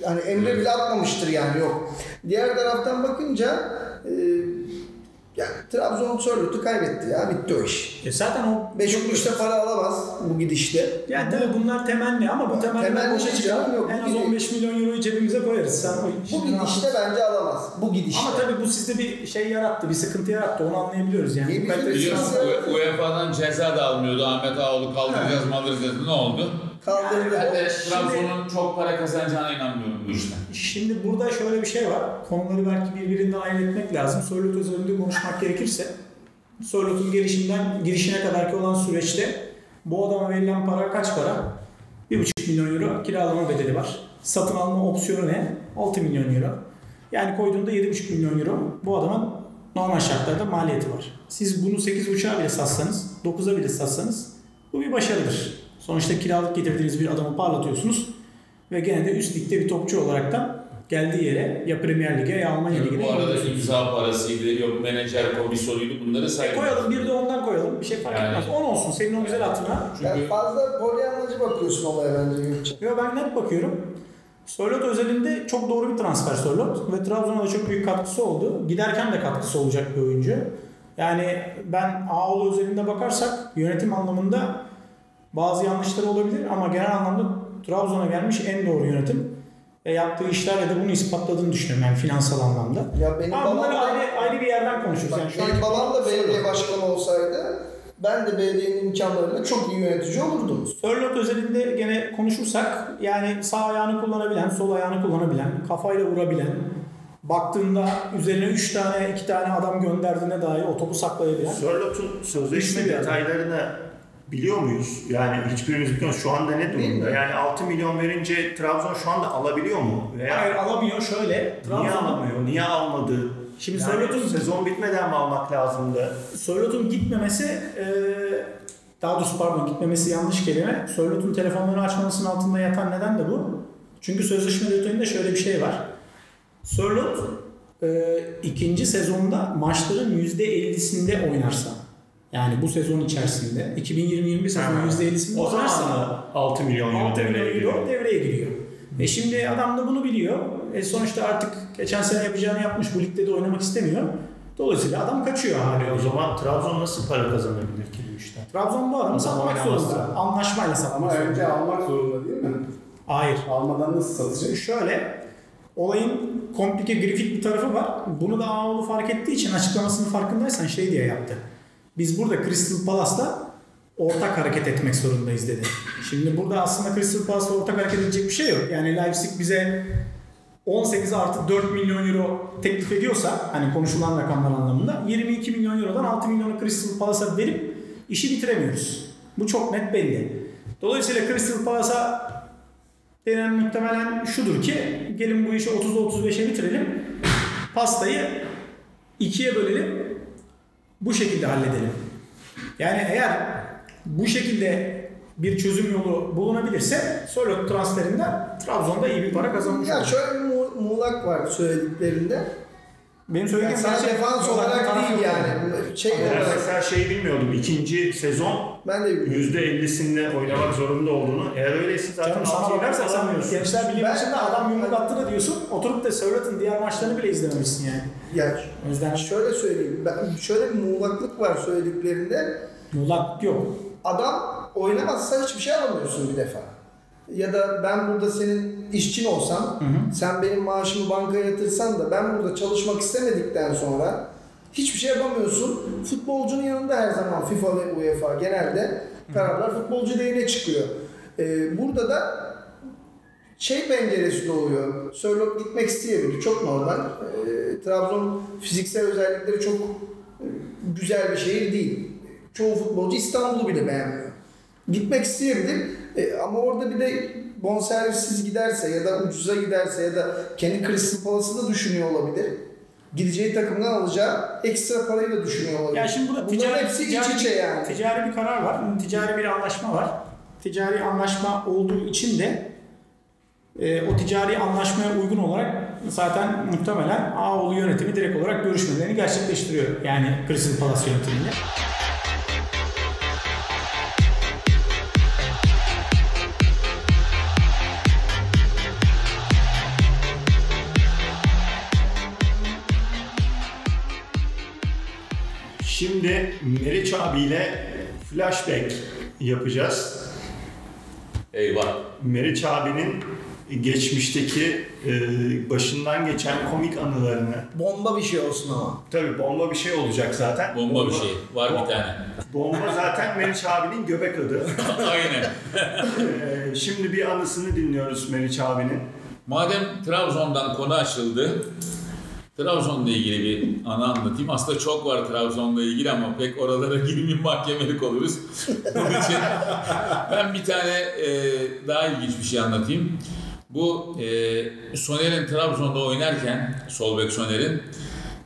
Yani Emre bile atmamıştır yani yok. Diğer taraftan bakınca e, yani Trabzon Sörlot'u kaybetti ya bitti o iş. E zaten o Beşiktaş'ta para alamaz bu gidişle. Yani tabii bunlar temenni ama bu temenni Temenni boşa çıkar. yok. En az 15 milyon euroyu cebimize koyarız. Sen Bu işin gidişte bence alamaz. Bu gidişte. Ama tabii bu sizde bir şey yarattı, bir sıkıntı yarattı. Onu anlayabiliyoruz yani. Biliyorsun UEFA'dan ceza da almıyordu. Ahmet Ağoğlu kaldıracağız mı alırız dedi. Ne oldu? Kaldırdı. Ben de Trabzon'un çok para kazanacağına inanmıyorum bu işten. Şimdi burada şöyle bir şey var. Konuları belki birbirinden ayırt etmek lazım. Sörlot özelinde konuşmak gerekirse Sörlot'un gelişinden girişine kadarki olan süreçte bu adama verilen para kaç para? 1,5 milyon euro kiralama bedeli var. Satın alma opsiyonu ne? 6 milyon euro. Yani koyduğunda 7,5 milyon euro bu adamın normal şartlarda maliyeti var. Siz bunu 8,5'a bile satsanız, 9'a bile satsanız bu bir başarıdır. Sonuçta kiralık getirdiğiniz bir adamı parlatıyorsunuz ve gene de üst ligde bir topçu olarak da geldiği yere ya Premier Lig'e ya Almanya Ligi'ne Bu arada imza parasıydı, yok menajer komisyonuydu bunları E sayın. koyalım bir de ondan koyalım. Bir şey fark Yani- etmez. 10 olsun senin o güzel hatırına. Yani Çünkü fazla polyanlacı bakıyorsun olaya bence Gökçe. Yo ben net bakıyorum. Sörlot özelinde çok doğru bir transfer Sörlot ve Trabzon'a da çok büyük katkısı oldu. Giderken de katkısı olacak bir oyuncu. Yani ben Ağoğlu özelinde bakarsak yönetim anlamında bazı yanlışları olabilir ama genel anlamda Trabzon'a gelmiş en doğru yönetim. Ve yaptığı işlerle de bunu ispatladığını düşünüyorum yani finansal anlamda. Ya benim Ama babam bunları da, ayrı, ayrı bir yerden konuşuruz. bak, Yani benim babam da belediye başkanı olsaydı ben de belediyenin imkanlarıyla çok iyi yönetici olurdum. Sörlot özelinde gene konuşursak yani sağ ayağını kullanabilen, sol ayağını kullanabilen, kafayla vurabilen, baktığında üzerine 3 tane 2 tane adam gönderdiğine dair o topu saklayabilen. Sörlot'un sözleşme detaylarını biliyor muyuz? Yani hiçbirimiz bilmiyoruz. Şu anda ne durumda? Yani 6 milyon verince Trabzon şu anda alabiliyor mu? Veya Hayır alamıyor şöyle. niye alamıyor? Niye almadı? Şimdi yani Sörlot'un sezon bitmeden mi almak lazımdı? Sörlot'un gitmemesi eee, daha doğrusu pardon gitmemesi yanlış kelime. Sörlot'un telefonlarını açmamasının altında yatan neden de bu. Çünkü sözleşme detayında şöyle bir şey var. Sörlot eee, ikinci sezonda maçların %50'sinde oynarsa yani bu sezon içerisinde 2020-21 sezonu Ha. %50'sinde O zaman oynarsa mı 6 milyon euro 6 milyon devreye giriyor? devreye giriyor. E şimdi adam da bunu biliyor. E sonuçta artık geçen sene yapacağını yapmış bu ligde de oynamak istemiyor. Dolayısıyla adam kaçıyor haliyle. o zaman Trabzon nasıl para kazanabilir ki bu işten? Trabzon bu adamı Adam satmak zorunda. Anlaşmayla satmak Ama zorunda. önce almak zorunda değil mi? Hayır. Almadan nasıl satacak? Şöyle olayın komplike grafik bir tarafı var. Bunu da Ağoğlu fark ettiği için açıklamasının farkındaysan şey diye yaptı. Biz burada Crystal Palace'la ortak hareket etmek zorundayız dedi. Şimdi burada aslında Crystal Palace'la ortak hareket edecek bir şey yok. Yani Leipzig bize 18 artı 4 milyon euro teklif ediyorsa hani konuşulan rakamlar anlamında 22 milyon eurodan 6 milyonu Crystal Palace'a verip işi bitiremiyoruz. Bu çok net belli. Dolayısıyla Crystal Palace'a denen muhtemelen şudur ki gelin bu işi 30'a 35'e bitirelim. Pastayı ikiye bölelim. Bu şekilde halledelim. Yani eğer bu şekilde bir çözüm yolu bulunabilirse Sörloth transferinden Trabzon'da iyi bir para kazanmış Ya olur. şöyle bir mu- muğlak var söylediklerinde. Benim söylediğim Yani sadece defans olarak değil yani. Şey Ben olarak. mesela şeyi bilmiyordum. İkinci sezon Ben de bilmiyorum. %50'sinde oynamak zorunda olduğunu. Eğer öyleyse zaten Canım sana sen alamıyorsun. Gençler Birliği Ben- adam yumruk attı da diyorsun. Oturup da Sörloth'un diğer maçlarını bile izlememişsin yani. Ya O yüzden şöyle söyleyeyim. Ben, şöyle bir muğlaklık var söylediklerinde. muğlak yok. Adam oynamazsa hiçbir şey alamıyorsun bir defa. Ya da ben burada senin işçin olsam, sen benim maaşımı bankaya yatırsan da ben burada çalışmak istemedikten sonra hiçbir şey yapamıyorsun. Futbolcunun yanında her zaman FIFA ve UEFA genelde kararlar futbolcu lehine çıkıyor. Ee, burada da şey penceresi doğuyor. Sörloth gitmek isteyebilir. Çok normal. Ee, Trabzon fiziksel özellikleri çok e, güzel bir şehir değil. Çoğu futbolcu İstanbul'u bile beğenmiyor. Gitmek isteyebilir E, ama orada bir de bonservissiz giderse ya da ucuza giderse ya da kendi Crystal Palace'ı da düşünüyor olabilir. Gideceği takımdan alacağı ekstra parayı da düşünüyor olabilir. Ya şimdi burada Bunların ticari, hepsi ticari, iç içe yani. ticari bir karar var. Ticari bir anlaşma var. Ticari anlaşma olduğu için de e, o ticari anlaşmaya uygun olarak zaten muhtemelen Ağoğlu yönetimi direkt olarak görüşmelerini gerçekleştiriyor. Yani Crystal Palace yönetimiyle. Şimdi Meriç abiyle flashback yapacağız. Eyvah. Meriç abinin geçmişteki e, başından geçen komik anılarını Bomba bir şey olsun ama. tabii bomba bir şey olacak zaten. Bomba bir şey. Var bir tane. Bomba zaten Meriç abinin göbek adı. Aynen. E, şimdi bir anısını dinliyoruz Meriç abinin. Madem Trabzon'dan konu açıldı, Trabzon'la ilgili bir anı anlatayım. Aslında çok var Trabzon'la ilgili ama pek oralara girmeyeyim mahkemelik oluruz. Onun için ben bir tane e, daha ilginç bir şey anlatayım. Bu e, Soner'in Trabzon'da oynarken, sol bek Soner'in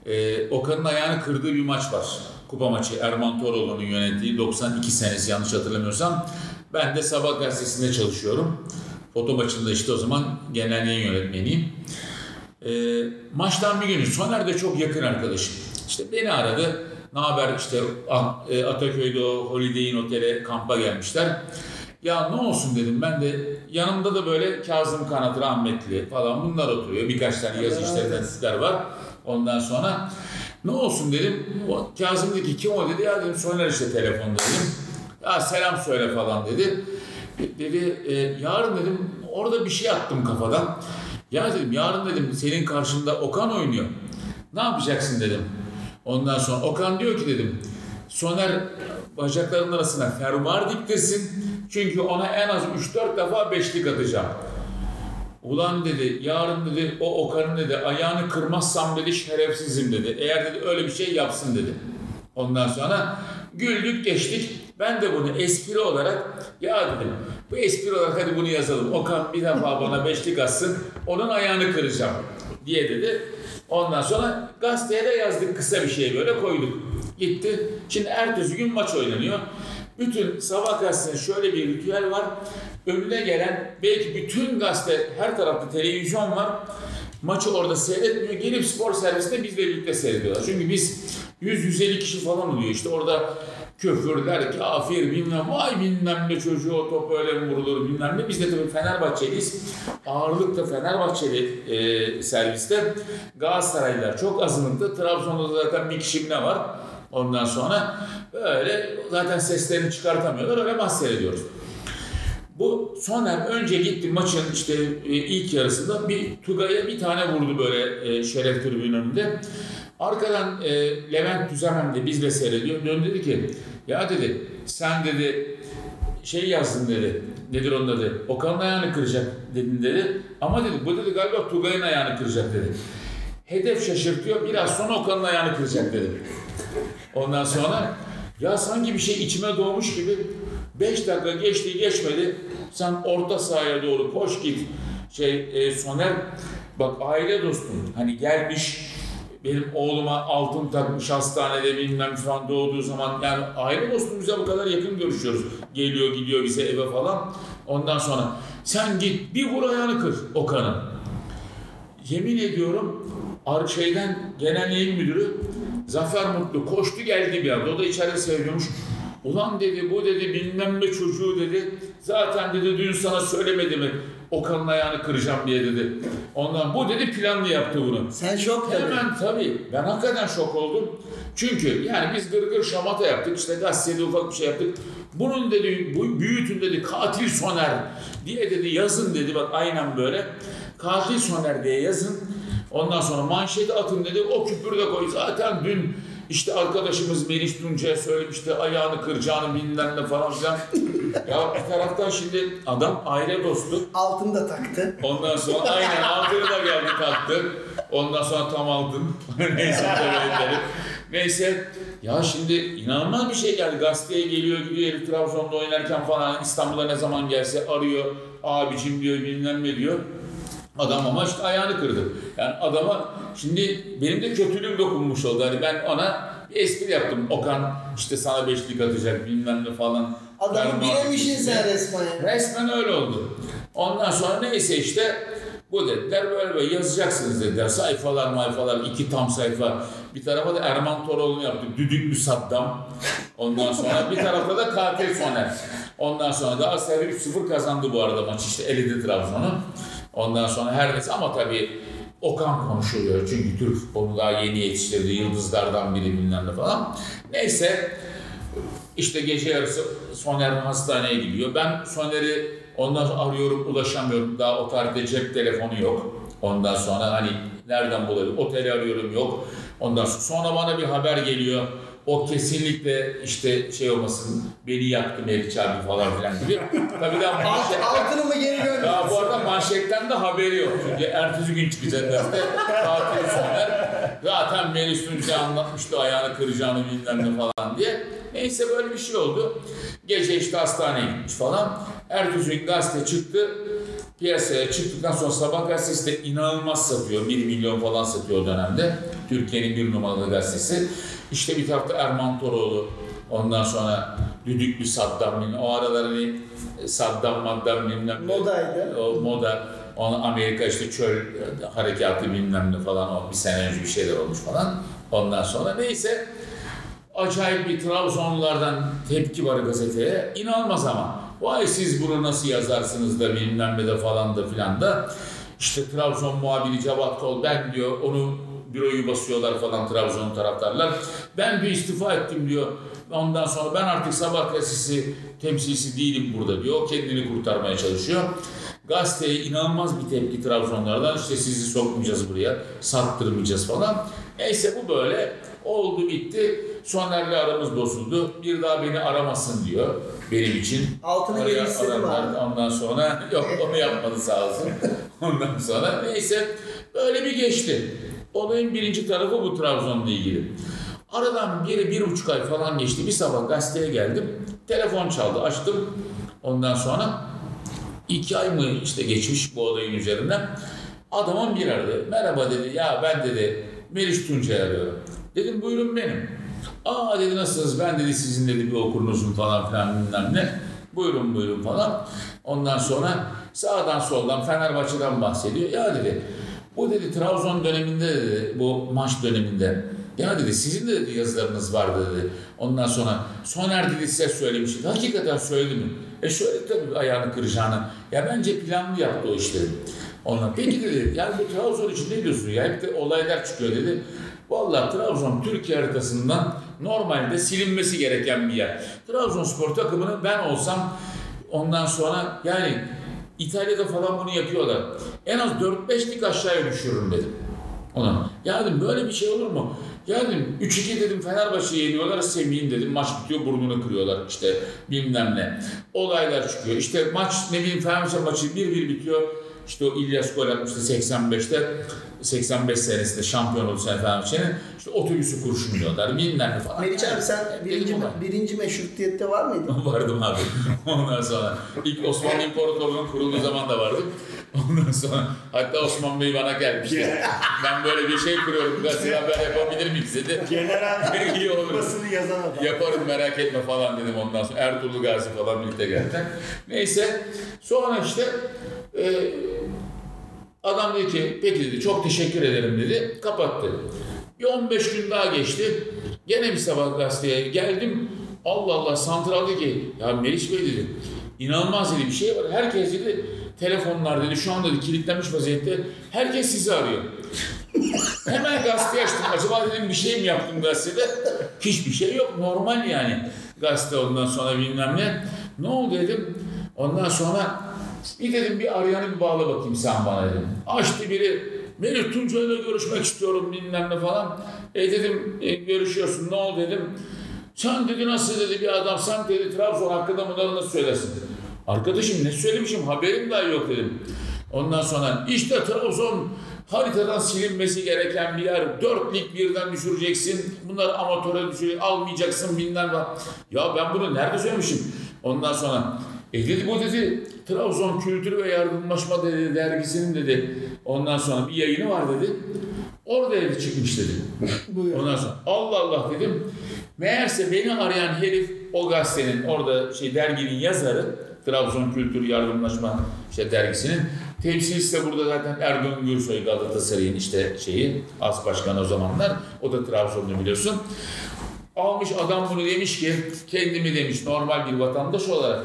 e, Okan'ın ayağını kırdığı bir maç var. Kupa maçı Erman Toroğlu'nun yönettiği 92 senesi yanlış hatırlamıyorsam. Ben de Sabah gazetesinde çalışıyorum. Foto maçında işte o zaman genel yayın yönetmeniyim. E, maçtan bir gün Soner de çok yakın arkadaşım. İşte beni aradı. Ne haber işte e, Ataköy'de o Holiday Inn Otel'e kampa gelmişler. Ya ne olsun dedim ben de yanımda da böyle Kazım Kanat rahmetli falan bunlar oturuyor. Birkaç tane yazı işleri var. Ondan sonra ne olsun dedim. O Kazım dedi ki kim o dedi ya dedim Soner işte telefonda dedim. Ya selam söyle falan dedi. Dedi e, yarın dedim orada bir şey attım kafadan. Ya dedim yarın dedim senin karşında Okan oynuyor. Ne yapacaksın dedim. Ondan sonra Okan diyor ki dedim Soner bacaklarının arasına fermuar diktirsin. Çünkü ona en az 3-4 defa beşlik atacağım. Ulan dedi yarın dedi o Okan'ın dedi ayağını kırmazsam dedi şerefsizim dedi. Eğer dedi öyle bir şey yapsın dedi. Ondan sonra güldük geçtik. Ben de bunu espri olarak ya dedim bu espri olarak hadi bunu yazalım. Okan bir defa bana beşlik atsın onun ayağını kıracağım diye dedi. Ondan sonra gazeteye de yazdık kısa bir şey böyle koyduk. Gitti. Şimdi ertesi gün maç oynanıyor. Bütün sabah gazetesinde şöyle bir ritüel var. Önüne gelen belki bütün gazete her tarafta televizyon var. Maçı orada seyretmiyor. Gelip spor servisinde bizle birlikte seyrediyorlar. Çünkü biz 100-150 kişi falan oluyor. İşte orada küfürler, kafir bilmem vay bilmem ne çocuğu o top öyle vurulur bilmem ne. Biz de tabii Fenerbahçeliyiz. Ağırlıkta Fenerbahçeli e, serviste Galatasaraylılar çok azınlıkta. Trabzon'da da zaten bir kişi ne var. Ondan sonra böyle zaten seslerini çıkartamıyorlar. Öyle maç seyrediyoruz. Bu Soner önce gitti maçın işte e, ilk yarısında bir Tugay'a bir tane vurdu böyle e, şeref tribünün önünde. Arkadan e, Levent Düzemen de bizle seyrediyor. Döndü dedi ki ya dedi sen dedi şey yazdın dedi. Nedir onun adı? Okan'ın ayağını kıracak dedin dedi. Ama dedi bu dedi galiba Tugay'ın ayağını kıracak dedi. Hedef şaşırtıyor. Biraz sonra Okan'ın ayağını kıracak dedi. Ondan sonra ya sanki bir şey içime doğmuş gibi 5 dakika geçti geçmedi. Sen orta sahaya doğru koş git. Şey e, Soner bak aile dostum hani gelmiş benim oğluma altın takmış hastanede bilmem falan doğduğu zaman yani aile dostumuza bu kadar yakın görüşüyoruz. Geliyor gidiyor bize eve falan. Ondan sonra sen git bir vur ayağını kır Okan'ın. Yemin ediyorum şeyden genel yayın müdürü Zafer Mutlu koştu geldi bir anda. O da içeride seviyormuş. Ulan dedi bu dedi bilmem ne çocuğu dedi. Zaten dedi dün sana söylemedi mi Okan'ın ayağını kıracağım diye dedi. Ondan bu dedi planlı yaptı bunu. Sen şok tabii. Hemen tabii. Ben hakikaten şok oldum. Çünkü yani biz gırgır şamata yaptık. işte gazetede ufak bir şey yaptık. Bunun dedi bu büyütün dedi katil Soner diye dedi yazın dedi bak aynen böyle. Katil Soner diye yazın. Ondan sonra manşeti atın dedi. O küpürü de koy. Zaten dün işte arkadaşımız Meriç Tunca'ya söylemişti ayağını kıracağını bilmem ne falan filan. ya bir taraftan şimdi adam aile dostu. Altını da taktı. Ondan sonra aynen altını da geldi kalktı. Ondan sonra tam altın. Neyse tabii Neyse ya şimdi inanılmaz bir şey geldi. Gazeteye geliyor gidiyor herif Trabzon'da oynarken falan İstanbul'a ne zaman gelse arıyor. Abicim diyor bilmem ne diyor. Adam ama işte ayağını kırdı. Yani adama şimdi benim de kötülüğüm dokunmuş oldu. Hani ben ona bir espri yaptım. Okan işte sana beşlik atacak bilmem ne falan. Adamı bilemişsin sen resmen. Resmen öyle oldu. Ondan sonra neyse işte bu dediler böyle böyle yazacaksınız dediler. Sayfalar mayfalar iki tam sayfa. Bir tarafa da Erman Toroğlu'nu yaptık. Düdüklü Saddam. Ondan sonra bir tarafta da Katil Soner. Ondan sonra Galatasaray 3-0 kazandı bu arada maç işte eledi Trabzon'u. Ondan sonra her neyse ama tabii Okan konuşuluyor. Çünkü Türk futbolu daha yeni yetiştirdi. Yıldızlardan biri bilmem ne falan. Neyse işte gece yarısı Soner hastaneye gidiyor. Ben Soner'i ondan sonra arıyorum ulaşamıyorum. Daha o tarihte cep telefonu yok. Ondan sonra hani nereden bulayım? Oteli arıyorum yok. Ondan sonra, sonra bana bir haber geliyor. O kesinlikle işte şey olmasın, beni yaktı Meriç abi falan filan gibi. Tabii daha manşet, altını mı geri gönderdin? ya bu arada manşetten de haberi yok. Çünkü ertesi gün çıkacak gazete. Tatil Soner. Zaten Melis Tunca anlatmıştı ayağını kıracağını bilmem ne falan diye. Neyse böyle bir şey oldu. Gece işte hastaneye gitmiş falan. Ertesi gün gazete çıktı. Piyasaya çıktıktan sonra Sabah gazetesi de inanılmaz satıyor. 1 milyon falan satıyor o dönemde. Türkiye'nin bir numaralı gazetesi. İşte bir tarafta Erman Toroğlu, ondan sonra Düdüklü Saddam. O aralar hani Saddam Maddam bilmem. ne. Modaydı. O moda. Onu Amerika işte çöl harekatı bilmem ne falan o bir sene önce bir şeyler olmuş falan. Ondan sonra neyse acayip bir Trabzonlulardan tepki var gazeteye. İnanılmaz ama. Vay siz bunu nasıl yazarsınız da bilmem de falan da filan da. İşte Trabzon muhabiri Cevat Kol ben diyor onu büroyu basıyorlar falan Trabzon taraftarlar. Ben bir istifa ettim diyor. Ondan sonra ben artık sabah gazetesi temsilcisi değilim burada diyor. Kendini kurtarmaya çalışıyor. Gazeteye inanılmaz bir tepki Trabzonlardan. İşte sizi sokmayacağız buraya, sattırmayacağız falan. Neyse bu böyle oldu bitti. Soner'le aramız bozuldu. Bir daha beni aramasın diyor benim için. Altını Araya abi. Ondan sonra yok onu yapmadı sağ olsun. Ondan sonra neyse böyle bir geçti. Olayın birinci tarafı bu Trabzon'la ilgili. Aradan bir, bir buçuk ay falan geçti. Bir sabah gazeteye geldim. Telefon çaldı. Açtım. Ondan sonra iki ay mı işte geçmiş bu olayın üzerinden. Adamın bir aradı. Merhaba dedi. Ya ben dedi Meriç Tuncay arıyorum. Dedim buyurun benim. Aa dedi nasılsınız? Ben dedi sizin dedi bir okurunuzum falan filan bilmem ne. Buyurun buyurun falan. Ondan sonra sağdan soldan Fenerbahçe'den bahsediyor. Ya dedi bu dedi Trabzon döneminde dedi bu maç döneminde ya dedi sizin de dedi yazılarınız vardı dedi. Ondan sonra Soner dedi size söylemişti. Hakikaten söyledi mi? E şöyle tabii ayağını kıracağını. Ya bence planlı yaptı o işleri. Ondan peki dedi yani bu Trabzon için ne diyorsun ya? Hep de olaylar çıkıyor dedi. Vallahi Trabzon Türkiye haritasından normalde silinmesi gereken bir yer. Trabzonspor takımını ben olsam ondan sonra yani İtalya'da falan bunu yapıyorlar. En az 4-5 lig aşağıya düşürürüm dedim. Ona. Ya dedim böyle bir şey olur mu? Ya dedim 3-2 dedim Fenerbahçe'yi yeniyorlar Semih'in dedim maç bitiyor burnunu kırıyorlar işte bilmem ne. Olaylar çıkıyor. İşte maç ne bileyim Fenerbahçe maçı 1-1 bitiyor. İşte o İlyas gol atmıştı 85'te. 85 senesinde şampiyon oldu sene Fenerbahçe'nin. İşte otobüsü kurşunluyorlar bilmem ne falan. Meriç abi sen Hep birinci, birinci meşrutiyette var mıydın? Vardım abi. Ondan sonra ilk Osmanlı İmparatorluğu'nun kurulduğu zaman da vardım. Ondan sonra hatta Osman Bey bana gelmişti. ben böyle bir şey kuruyorum. Gazetede haber yapabilir miyiz dedi. General İyi olur. basını yazan adam. Yaparım merak etme falan dedim ondan sonra. Ertuğrul Gazi falan birlikte geldiler. Neyse sonra işte e, adam dedi ki peki dedi çok teşekkür ederim dedi. Kapattı. Bir 15 gün daha geçti. Gene bir sabah gazeteye geldim. Allah Allah santral dedi ki ya Meriç Bey dedi inanılmaz dedi bir şey var. Herkes dedi telefonlar dedi şu anda dedi kilitlenmiş vaziyette. Herkes sizi arıyor. Hemen gazeteyi açtım. Acaba dedim bir şey mi yaptım gazetede? Hiçbir şey yok. Normal yani. Gazete ondan sonra bilmem ne. Ne oldu dedim. Ondan sonra bir dedim bir arayanı bir bağla bakayım sen bana dedim. Açtı biri. Melih Tuncay'la görüşmek istiyorum bilmem ne falan. E dedim e, görüşüyorsun ne oldu dedim. Sen dedi nasıl dedi bir adam sen dedi Trabzon hakkında bunları nasıl söylersin dedi. Arkadaşım ne söylemişim haberim dahi yok dedim. Ondan sonra işte Trabzon haritadan silinmesi gereken bir yer. Dört lig birden düşüreceksin. Bunları amatöre düşüreceksin. Almayacaksın bilmem ne. Ya ben bunu nerede söylemişim? Ondan sonra e dedi bu dedi Trabzon Kültür ve Yardımlaşma dedi, dergisinin dedi. Ondan sonra bir yayını var dedi. Orada dedi çıkmış dedi. Ondan sonra Allah Allah dedim. Meğerse beni arayan herif o gazetenin orada şey derginin yazarı Trabzon Kültür Yardımlaşma işte dergisinin temsilcisi de burada zaten Erdoğan Gürsoy Galatasaray'ın işte şeyi as başkanı o zamanlar. O da Trabzonlu biliyorsun. Almış adam bunu demiş ki kendimi demiş normal bir vatandaş olarak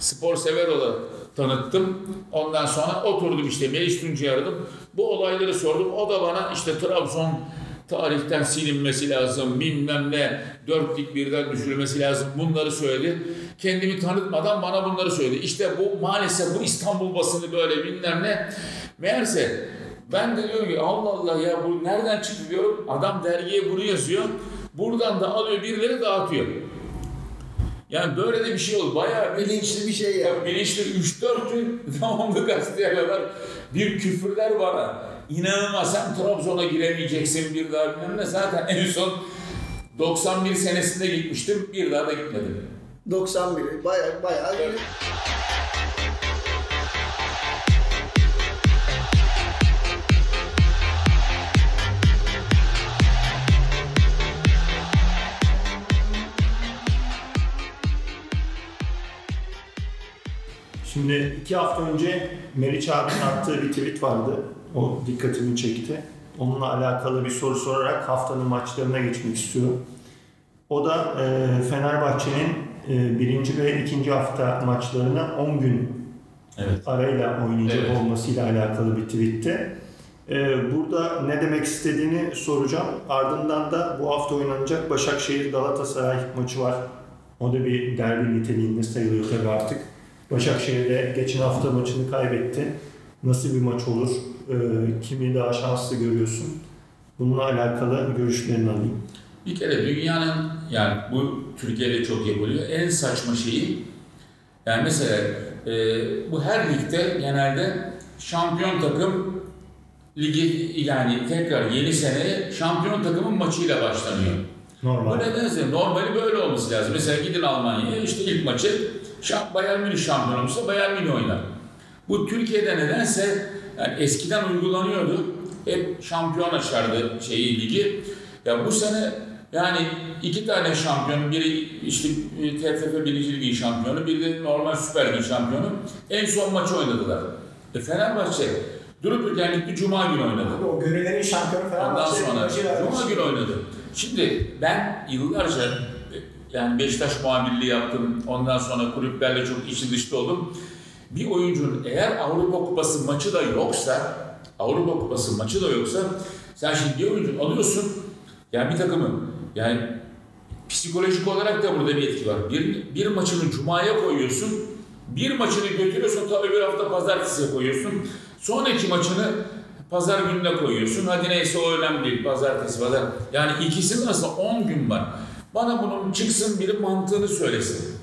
spor sever olarak tanıttım. Ondan sonra oturdum işte Meriç Tuncay'ı aradım. Bu olayları sordum. O da bana işte Trabzon tarihten silinmesi lazım, bilmem ne, dörtlük birden düşürülmesi lazım bunları söyledi. Kendimi tanıtmadan bana bunları söyledi. İşte bu maalesef bu İstanbul basını böyle bilmem ne. Meğerse ben de diyorum ki Allah Allah ya bu nereden çıktı diyorum. Adam dergiye bunu yazıyor. Buradan da alıyor birileri dağıtıyor. Yani böyle de bir şey oldu. Bayağı Bilinçli bir şey ya. ya bilinçli 3-4 gün devamlı gazeteye kadar bir küfürler bana. İnanılmaz sen Trabzon'a giremeyeceksin bir daha bilmem ne. Zaten en son 91 senesinde gitmiştim. Bir daha da gitmedim. 91'i bayağı bayağı evet. Şimdi iki hafta önce Meriç abinin attığı bir tweet vardı. O dikkatimi çekti. Onunla alakalı bir soru sorarak haftanın maçlarına geçmek istiyorum. O da e, Fenerbahçe'nin e, birinci ve ikinci hafta maçlarına 10 gün Evet. arayla oynayacak Evet. olmasıyla alakalı bir tweetti. Ee, burada ne demek istediğini soracağım. Ardından da bu hafta oynanacak Başakşehir Galatasaray maçı var. O da bir derbi niteliğinde sayılıyor tabii artık. Başakşehir de geçen hafta maçını kaybetti. Nasıl bir maç olur? Ee, kimi daha şanslı görüyorsun? Bununla alakalı görüşlerini alayım. Bir kere dünyanın yani bu Türkiye'de çok yapılıyor. En saçma şeyi yani mesela e, bu her ligde genelde şampiyon takım ligi yani tekrar yeni seneye şampiyon takımın maçıyla başlanıyor. Bu Normal. nedense normali böyle olması lazım. Mesela gidin Almanya'ya işte ilk maçı Bayern Münih şampiyon olmuşsa Bayern Münih oynar. Bu Türkiye'de nedense yani eskiden uygulanıyordu. Hep şampiyon açardı şeyi ligi. Ya bu sene yani iki tane şampiyon, biri işte e, TFF 1. Ligi şampiyonu, biri de normal Süper Lig şampiyonu. En son maçı oynadılar. E Fenerbahçe durup dururken gitti Cuma günü oynadı. O gönüllerin şampiyonu Ondan Fenerbahçe sonra maçı vermiş. Cuma günü oynadı. Şimdi ben yıllarca e, yani Beşiktaş muhabirliği yaptım. Ondan sonra kulüplerle çok içi dışta oldum. Bir oyuncunun eğer Avrupa Kupası maçı da yoksa Avrupa Kupası maçı da yoksa sen şimdi bir oyuncu alıyorsun yani bir takımı yani psikolojik olarak da burada bir etki var. Bir, bir maçını Cuma'ya koyuyorsun. Bir maçını götürüyorsun tabii bir hafta pazartesiye koyuyorsun. Sonraki maçını pazar gününe koyuyorsun. Hadi neyse o önemli değil. Pazartesi pazar. Yani ikisinin arasında 10 gün var. Bana bunun çıksın biri mantığını söylesin.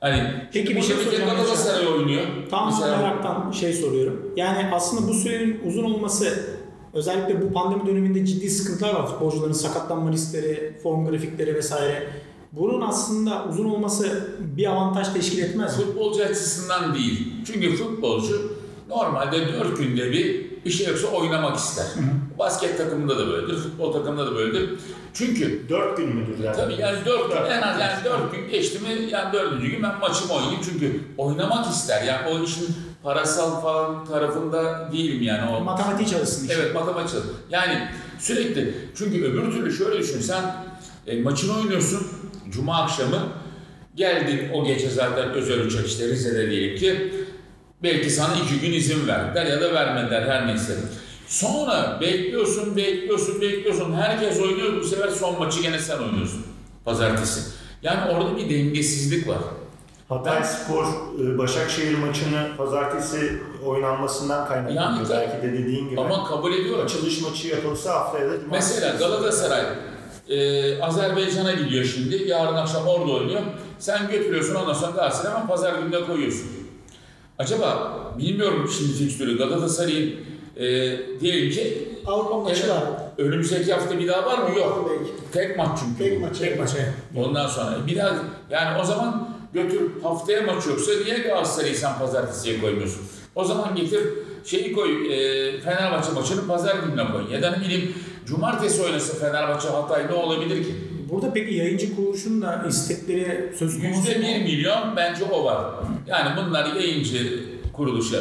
Hani Peki bir şey soracağım Galatasaray oynuyor. Tam Mesela- meraktan şey soruyorum. Yani aslında bu sürenin uzun olması özellikle bu pandemi döneminde ciddi sıkıntılar var. Futbolcuların sakatlanma riskleri, form grafikleri vesaire. Bunun aslında uzun olması bir avantaj teşkil etmez? Futbolcu açısından değil. Çünkü futbolcu normalde 4 günde bir bir şey yoksa oynamak ister. Basket takımında da böyledir, futbol takımında da böyledir. Çünkü Dört gün müdür yani? tabii yani 4 gün en az yani 4 gün geçti mi yani 4. gün ben maçımı oynayayım çünkü oynamak ister. Yani o işin parasal falan tarafında değilim yani o Matematiği çalışsın işte. Evet matematik. Yani sürekli çünkü öbür türlü şöyle düşün sen e, maçını oynuyorsun cuma akşamı geldin o gece zaten özel uçak işte Rize'de diyelim ki belki sana iki gün izin verdiler ya da vermediler her neyse. Sonra bekliyorsun, bekliyorsun, bekliyorsun. Herkes oynuyor. Bu sefer son maçı gene sen oynuyorsun. Pazartesi. Yani orada bir dengesizlik var. Hatay Spor e, Başakşehir maçını pazartesi oynanmasından kaynaklanıyor. Yani- Belki de dediğin gibi. Ama kabul ediyorum. Açılış maçı yapılsa haftaya da. Mesela Galatasaray e, Azerbaycan'a gidiyor şimdi. Yarın akşam orada oynuyor. Sen götürüyorsun ondan sonra Galatasaray hemen pazar gününe koyuyorsun. Acaba bilmiyorum şimdi fikstürü Galatasaray'ın e, diyelim ki Avrupa maçı Evet. var. önümüzdeki hafta bir daha var mı? Yok. Tek maç çünkü. Tek maç. Tek maçı. Ondan sonra bir daha yani o zaman götür haftaya maç yoksa niye Galatasaray'ı sen pazartesiye koymuyorsun? O zaman getir şeyi koy e, Fenerbahçe maçını pazar gününe koy. Ya da ne bileyim cumartesi oynasın Fenerbahçe Hatay ne olabilir ki? Burada peki yayıncı kuruluşun da istekleri söz konusu Yüzde mu? bir milyon bence o var. Yani bunlar yayıncı kuruluşa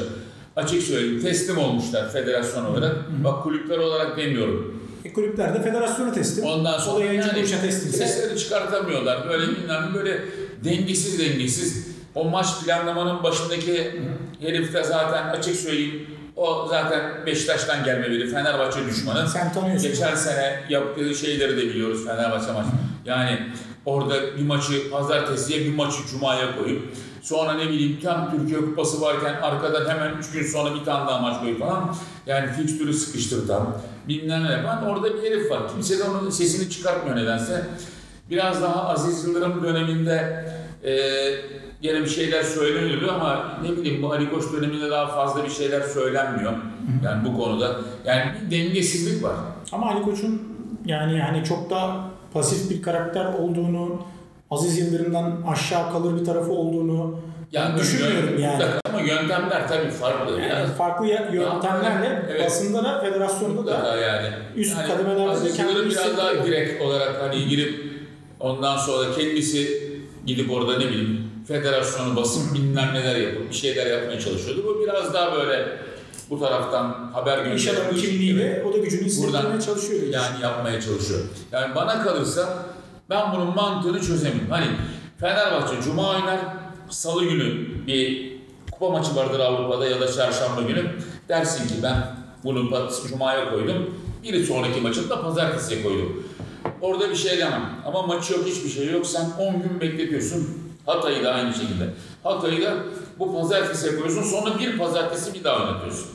açık söyleyeyim teslim olmuşlar federasyon olarak. Bak kulüpler olarak demiyorum. E, kulüpler de federasyona teslim. Ondan o da sonra yayıncı yani kuruluşa teslimse. sesleri çıkartamıyorlar. Böyle bilmem böyle dengesiz dengesiz. O maç planlamanın başındaki herif de zaten açık söyleyeyim o zaten Beşiktaş'tan gelme biri. Fenerbahçe düşmanı. Sen tanıyorsun. Geçen sene yaptığı şeyleri de biliyoruz Fenerbahçe maçı. Yani orada bir maçı pazartesiye bir maçı cumaya koyup sonra ne bileyim tam Türkiye Kupası varken arkadan hemen 3 gün sonra bir tane daha maç koyup falan yani fikstürü sıkıştırtan bilmem ne yapan orada bir herif var. Kimse de onun sesini çıkartmıyor nedense. Biraz daha Aziz Yıldırım döneminde e, gene bir şeyler söyleniyordu ama ne bileyim bu Ali Koç döneminde daha fazla bir şeyler söylenmiyor. Yani bu konuda. Yani bir dengesizlik var. Ama Ali Koç'un yani yani çok da pasif bir karakter olduğunu, Aziz Yıldırım'dan aşağı kalır bir tarafı olduğunu Yani düşünmüyorum yani. Ama yöntemler tabii farklı. Yani Yani, farklı yöntemlerle Evet. basında da federasyonda da yani. üst yani kademelerde Aziz kendini biraz daha direkt olarak hani girip ondan sonra kendisi gidip orada ne bileyim federasyonu basıp bilmem neler yapıp bir şeyler yapmaya çalışıyordu. Bu biraz daha böyle bu taraftan haber İş adamı kimliğiyle o da gücünü hissettirmeye çalışıyor. yani yapmaya çalışıyor. Yani bana kalırsa ben bunun mantığını çözemiyorum. Hani Fenerbahçe Cuma oynar, Salı günü bir kupa maçı vardır Avrupa'da ya da Çarşamba günü. Dersin ki ben bunu Cuma'ya koydum. Bir sonraki maçını da Pazartesi'ye koydum. Orada bir şey demem. Ama maç yok, hiçbir şey yok. Sen 10 gün bekletiyorsun. Hatay'ı da aynı şekilde. Hatay'ı da bu pazartesiye koyuyorsun. Sonra bir pazartesi bir daha oynatıyorsun.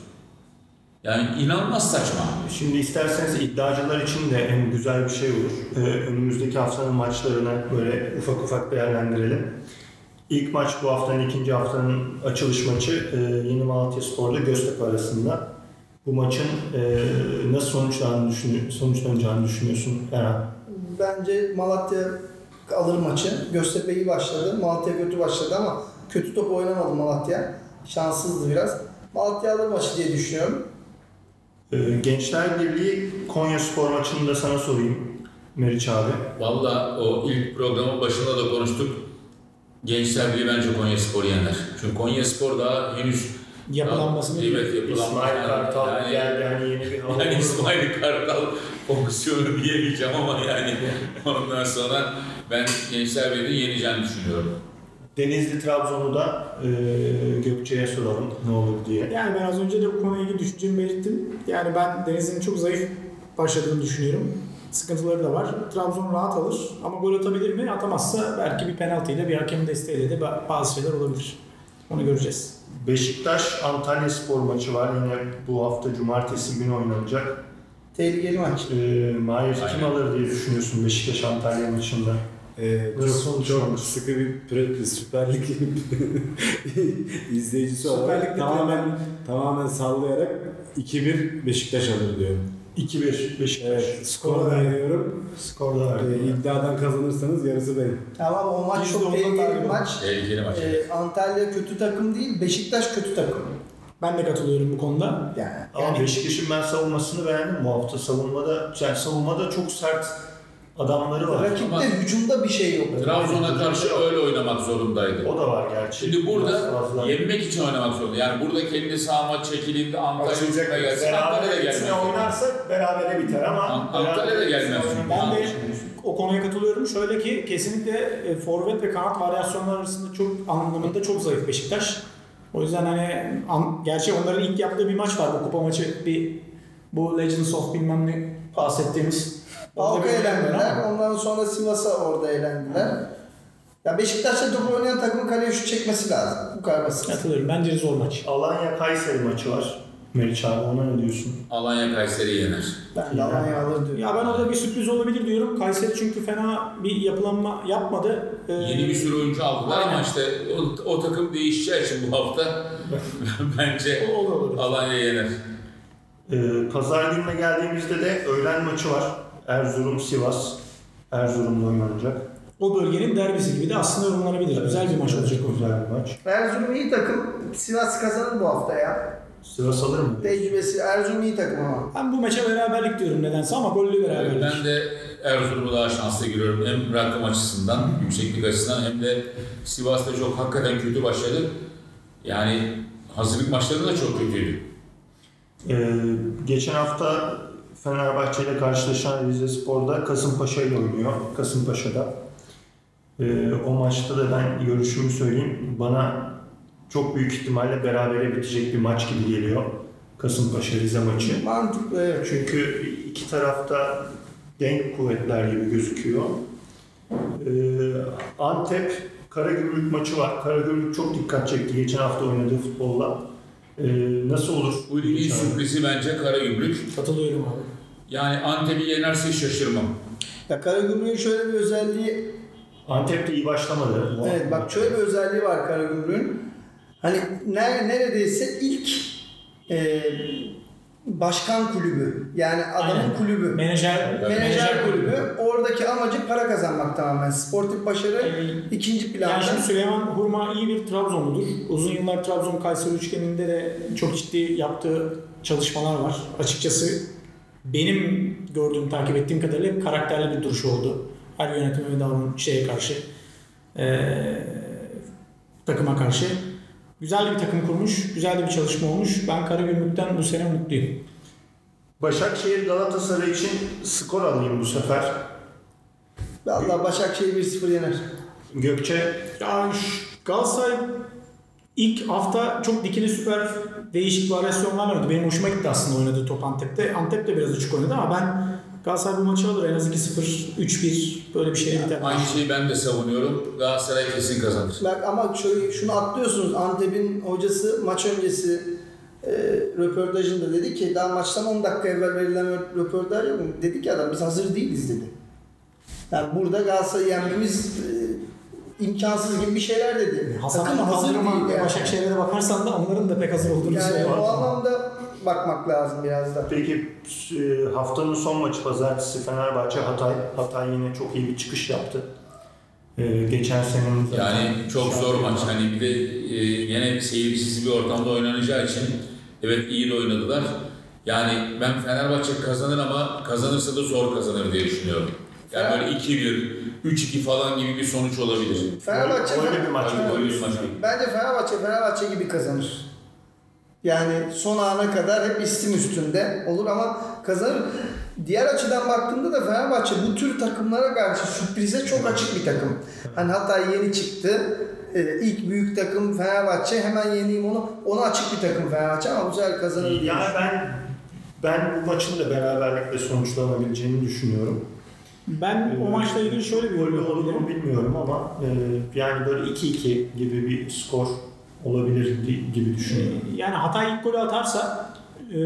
Yani inanılmaz saçma. Şimdi isterseniz iddiacılar için de en güzel bir şey olur. Ee, önümüzdeki haftanın maçlarını böyle ufak ufak değerlendirelim. İlk maç bu haftanın ikinci haftanın açılış maçı e, Yeni Malatya Spor'la Göztepe arasında. Bu maçın e, nasıl sonuçlanacağını, düşünü- sonuçlanacağını düşünüyorsun Erhan? Bence Malatya alır maçı. Göztepe iyi başladı. Malatya kötü başladı ama kötü top oynamadı Malatya. Şanssızdı biraz. Malatya alır maçı diye düşünüyorum. Ee, Gençler Birliği Konya Spor maçını da sana sorayım Meriç abi. Valla o ilk programın başında da konuştuk. Gençler Birliği bence Konya Spor yener. Çünkü Konya Spor daha henüz Yapılanmasını Evet yapılanması. İsmail Kartal yani, geldi yani yeni bir hava. yani İsmail Kartal fonksiyonu diyemeyeceğim ama yani ondan sonra ben Gençler Birliği'ni yeneceğini düşünüyorum. Denizli Trabzon'u da e, Gökçe'ye soralım ne olur diye. Yani ben az önce de bu konuyla ilgili düşüncemi belirttim. Yani ben Denizli'nin çok zayıf başladığını düşünüyorum. Sıkıntıları da var. Trabzon rahat alır ama gol atabilir mi? Atamazsa belki bir penaltıyla bir hakemin desteğiyle de ba- bazı şeyler olabilir. Onu göreceğiz. Beşiktaş Antalya Spor maçı var yine bu hafta cumartesi günü oynanacak. Tehlikeli maç. E, Mahir kim alır diye düşünüyorsun Beşiktaş Antalya maçında? Ee, Nasıl çok, çok sıkı bir pre- Süper Lig izleyicisi Süper olarak Lig'de tamamen tamamen sallayarak 2-1 Beşiktaş alır diyorum. 2-1 Beşiktaş. Evet, skor veriyorum. Skorda Ee, verdi. iddiadan kazanırsanız yarısı benim. Tamam o maç çok ondan tehlikeli bir maç. Tehlikeli maç. Ee, Antalya kötü takım değil, Beşiktaş kötü takım. Ben de katılıyorum bu konuda. Yani, Ama yani Beşiktaş'ın ben savunmasını beğendim bu hafta. Savunmada, yani savunmada çok sert adamları var. rakipte Ama- hücumda bir şey yok. Trabzon'a karşı öyle oynamak zorundaydı. O da var gerçi. Şimdi burada fazla. yenmek için oynamak zorunda. Yani burada kendi sahama çekildiğinde Antalya Açılacak. üstüne gelsin. Antalya'da Beraber gelmez. oynarsak berabere biter ama An- Antalya'da gelmez. Ben de o konuya katılıyorum. Şöyle ki kesinlikle e, forvet ve kanat varyasyonları arasında çok anlamında çok zayıf Beşiktaş. O yüzden hani an, gerçi onların ilk yaptığı bir maç var bu kupa maçı bir bu Legends of bilmem ne bahsettiğimiz. Oyun var eğlendiler. Ondan sonra Sivas'a orada eğlendiler. Ya Beşiktaş'ta top oynayan takımın kaleye şut çekmesi lazım. Bu kadar basit. Katılıyorum. Bence zor maç. Alanya Kayseri maçı var. Meriç abi ona ne diyorsun? Alanya Kayseri yener. Ben de Alanya alır diyorum. Ya ben orada bir sürpriz olabilir diyorum. Kayseri çünkü fena bir yapılanma yapmadı. Ee, Yeni bir sürü oyuncu aldılar ama işte o, o takım değişeceği için bu hafta bence o, o da olabilir. Alanya yener. Ee, Pazar gününe geldiğimizde de öğlen maçı var. Erzurum Sivas. Erzurum'da oynanacak. O bölgenin derbisi gibi de aslında yorumlanabilir. Güzel bir maç olacak o. Güzel bir maç. Erzurum iyi takım. Sivas kazanır bu hafta ya. Sivas alır mı? Tecrübesi Erzurum iyi takım ama. Ben bu maça beraberlik diyorum nedense ama gollü beraberlik. Ben de Erzurum'u daha şanslı görüyorum. Hem rakam açısından, yükseklik açısından hem de Sivas'ta çok hakikaten kötü başladı. Yani hazırlık maçları da çok kötüydü. Ee, geçen hafta Fenerbahçe ile karşılaşan Rize Spor'da Kasımpaşa ile oynuyor. Kasımpaşa'da. Ee, o maçta da ben görüşümü söyleyeyim. Bana çok büyük ihtimalle berabere bitecek bir maç gibi geliyor. Kasımpaşa Rize maçı. Mantıklı evet. Çünkü iki tarafta denk kuvvetler gibi gözüküyor. Ee, Antep Karagümrük maçı var. Karagümrük çok dikkat çekti geçen hafta oynadığı futbolla. Ee, nasıl olur? Bu ligin sürprizi bence Karagümrük. Katılıyorum abi. Yani Antep'i yenerse şaşırmam. Ya Karagümrük'ün şöyle bir özelliği Antep de iyi başlamadı. Evet bak şöyle bir özelliği var Karagümrük'ün. Hani ne, neredeyse ilk e, başkan kulübü. Yani adamın Aynen. kulübü. Menajer, Menajer kulübü. Amacı para kazanmak tamamen. Sportif başarı Ee, ikinci planda. Yani şimdi Süleyman Hurma iyi bir Trabzonludur. Uzun yıllar Trabzon Kayseri üçgeninde de çok ciddi yaptığı çalışmalar var. Açıkçası benim gördüğüm, takip ettiğim kadarıyla hep karakterli bir duruşu oldu. Her yönetime ve davran şeye karşı. Ee, takıma karşı. Güzel bir takım kurmuş, güzel de bir çalışma olmuş. Ben Karagümrük'ten bu sene mutluyum. Başakşehir Galatasaray için skor alayım bu sefer. Vallahi Başakşehir 1-0 yener. Gökçe Ya şu Galatasaray ilk hafta çok dikili süper değişik varyasyonlar oynadı. Benim hoşuma gitti aslında oynadığı top Antep'te. Antep de biraz açık oynadı ama ben Galatasaray bu maçı alır. En az 2-0, 3-1 böyle bir şey biter. Aynı şeyi ben de savunuyorum. Galatasaray kesin kazanır. Bak ama şöyle şunu atlıyorsunuz. Antep'in hocası maç öncesi e, röportajında dedi ki daha maçtan 10 dakika evvel verilen rö- röportaj yok mu? Dedi ki adam biz hazır değiliz dedi. Yani burada Galatasaray'ı yenmemiz e, imkansız gibi bir şeyler dedi. Hasan Takım hazır değil yani. Başakşehir'e de bakarsan da onların da pek hazır olduğunu Yani söylüyor. o anlamda bakmak lazım biraz da. Peki e, haftanın son maçı pazartesi Fenerbahçe Hatay. Hatay yine çok iyi bir çıkış yaptı. E, geçen senenin Yani çok zor maç. Hani bir de e, yine seyircisiz bir ortamda oynanacağı için evet iyi de oynadılar. Yani ben Fenerbahçe kazanır ama kazanırsa da zor kazanır diye düşünüyorum. Yani böyle 2-1, 3-2 falan gibi bir sonuç olabilir. Fenerbahçe Gollü bir maç. Bir. Bence Fenerbahçe Fenerbahçe gibi kazanır. Yani son ana kadar hep istim üstünde olur ama kazanır. Diğer açıdan baktığımda da Fenerbahçe bu tür takımlara karşı sürprize çok açık bir takım. Hani hatta yeni çıktı. Ee, ilk büyük takım Fenerbahçe hemen yeneyim onu. Ona açık bir takım Fenerbahçe ama bu sefer kazanır Yani ben ben bu maçın da beraberlikle sonuçlanabileceğini düşünüyorum. Ben o maçla ilgili şöyle bir yorum yapabilirim. bilmiyorum ama e, yani böyle 2-2 gibi bir skor olabilir gi- gibi düşünüyorum. Yani Hatay ilk golü atarsa e,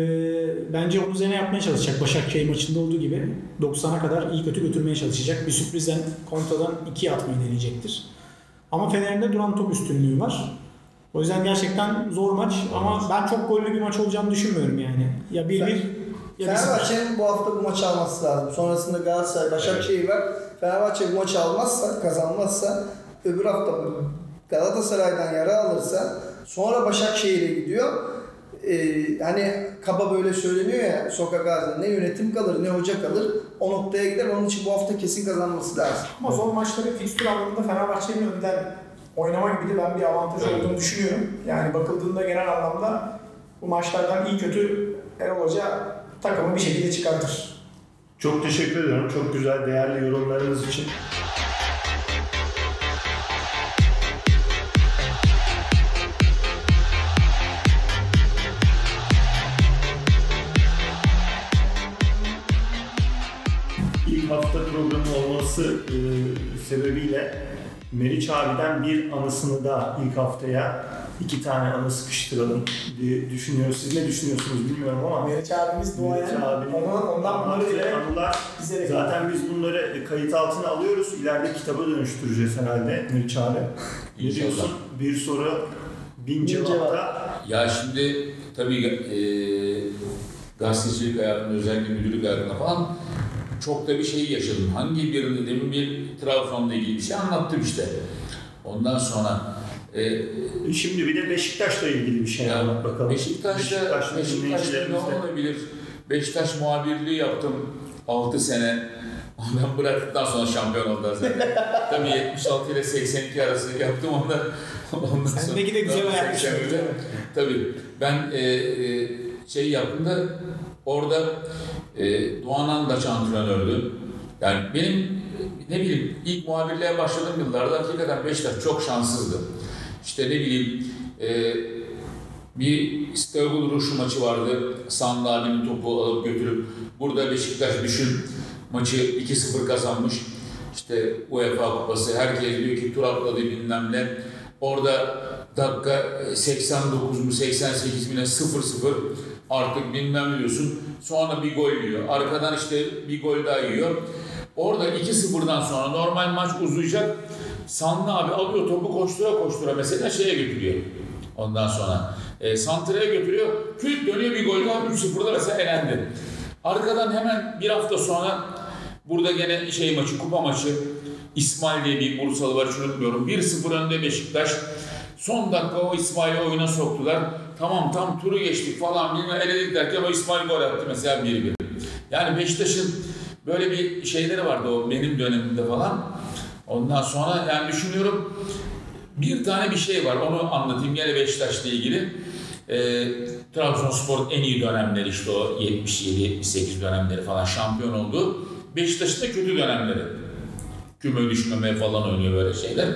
bence onun üzerine yapmaya çalışacak. Başakşehir maçında olduğu gibi 90'a kadar iyi kötü götürmeye çalışacak. Bir sürprizden kontradan 2 atmayı deneyecektir. Ama Fener'in de duran top üstünlüğü var. O yüzden gerçekten zor maç ama ben çok gollü bir maç olacağını düşünmüyorum yani. Ya 1-1 ya 1-0. Fenerbahçe'nin bu hafta bu maçı alması lazım. Sonrasında Galatasaray, Başakşehir var. Fenerbahçe bu maçı almazsa, kazanmazsa öbür hafta Galatasaray'dan yara alırsa sonra Başakşehir'e gidiyor. Ee, hani kaba böyle söyleniyor ya sokak ağzında ne yönetim kalır ne hoca kalır o noktaya gider. Onun için bu hafta kesin kazanması lazım. Ama zor maçları fikstür anlamında Fenerbahçe'nin önden oynama gibi de ben bir avantaj olduğunu düşünüyorum. Yani bakıldığında genel anlamda bu maçlardan iyi kötü Erol Hoca takımı bir şekilde çıkartır. Çok teşekkür ediyorum. Çok güzel, değerli yorumlarınız için. İlk hafta programı olması e, sebebiyle Meriç abiden bir anısını da ilk haftaya iki tane anı sıkıştıralım diye düşünüyoruz. Siz ne düşünüyorsunuz bilmiyorum ama Meriç abimiz Meriç abinin Ondan, ondan bunları dile anılar bize Zaten biz bunları kayıt altına alıyoruz. İleride kitaba dönüştüreceğiz herhalde Meriç abi. Ne diyorsun? Bir soru bin Bin cevapta. Ya şimdi tabii e, gazetecilik hayatında özellikle müdürlük hayatında falan çok da bir şey yaşadım. Hangi birini demin bir Trabzon'la ilgili bir şey anlattım işte. Ondan sonra e, Şimdi bir de Beşiktaş'la ilgili bir şey anlat bakalım. Beşiktaş'ta, Beşiktaş'la Beşiktaş'ta ne olabilir? Beşiktaş muhabirliği yaptım 6 sene. Ondan bıraktıktan sonra şampiyon oldular zaten. Tabii 76 ile 82 arası yaptım ondan. ondan Sendeki de güzel sonra ayakmış. 81'de Tabii ben e, e, şey yaptım da orada e, Doğan Andaç antrenördü. Yani benim e, ne bileyim ilk muhabirliğe başladığım yıllarda hakikaten Beşiktaş çok şanssızdı. İşte ne bileyim e, bir İstanbul Ruşu maçı vardı. Sanlı abinin topu alıp götürüp burada Beşiktaş düşün maçı 2-0 kazanmış. İşte UEFA kupası herkes diyor ki tur atladı bilmem ne. Orada dakika 89 mu 88 mi ne 0-0 artık bilmem diyorsun. Sonra bir gol yiyor. Arkadan işte bir gol daha yiyor. Orada 2-0'dan sonra normal maç uzayacak. Sanlı abi alıyor topu koştura koştura mesela şeye götürüyor. Ondan sonra e, Santra'ya götürüyor. Küt dönüyor bir gol daha 3-0'da mesela elendi. Arkadan hemen bir hafta sonra burada gene şey maçı, kupa maçı İsmail diye bir Bursalı var hiç unutmuyorum. 1-0 önde Beşiktaş. Son dakika o İsmail'i oyuna soktular. Tamam tam turu geçtik falan bilmem eledik derken o İsmail gol attı mesela 1-1. Yani Beşiktaş'ın böyle bir şeyleri vardı o benim dönemimde falan. Ondan sonra yani düşünüyorum Bir tane bir şey var onu anlatayım gene Beşiktaş'la ilgili. Ee, Trabzonspor en iyi dönemleri işte o 77-78 dönemleri falan şampiyon oldu. Beşiktaş'ın da kötü dönemleri. Küme düşmeme falan oynuyor böyle şeyler.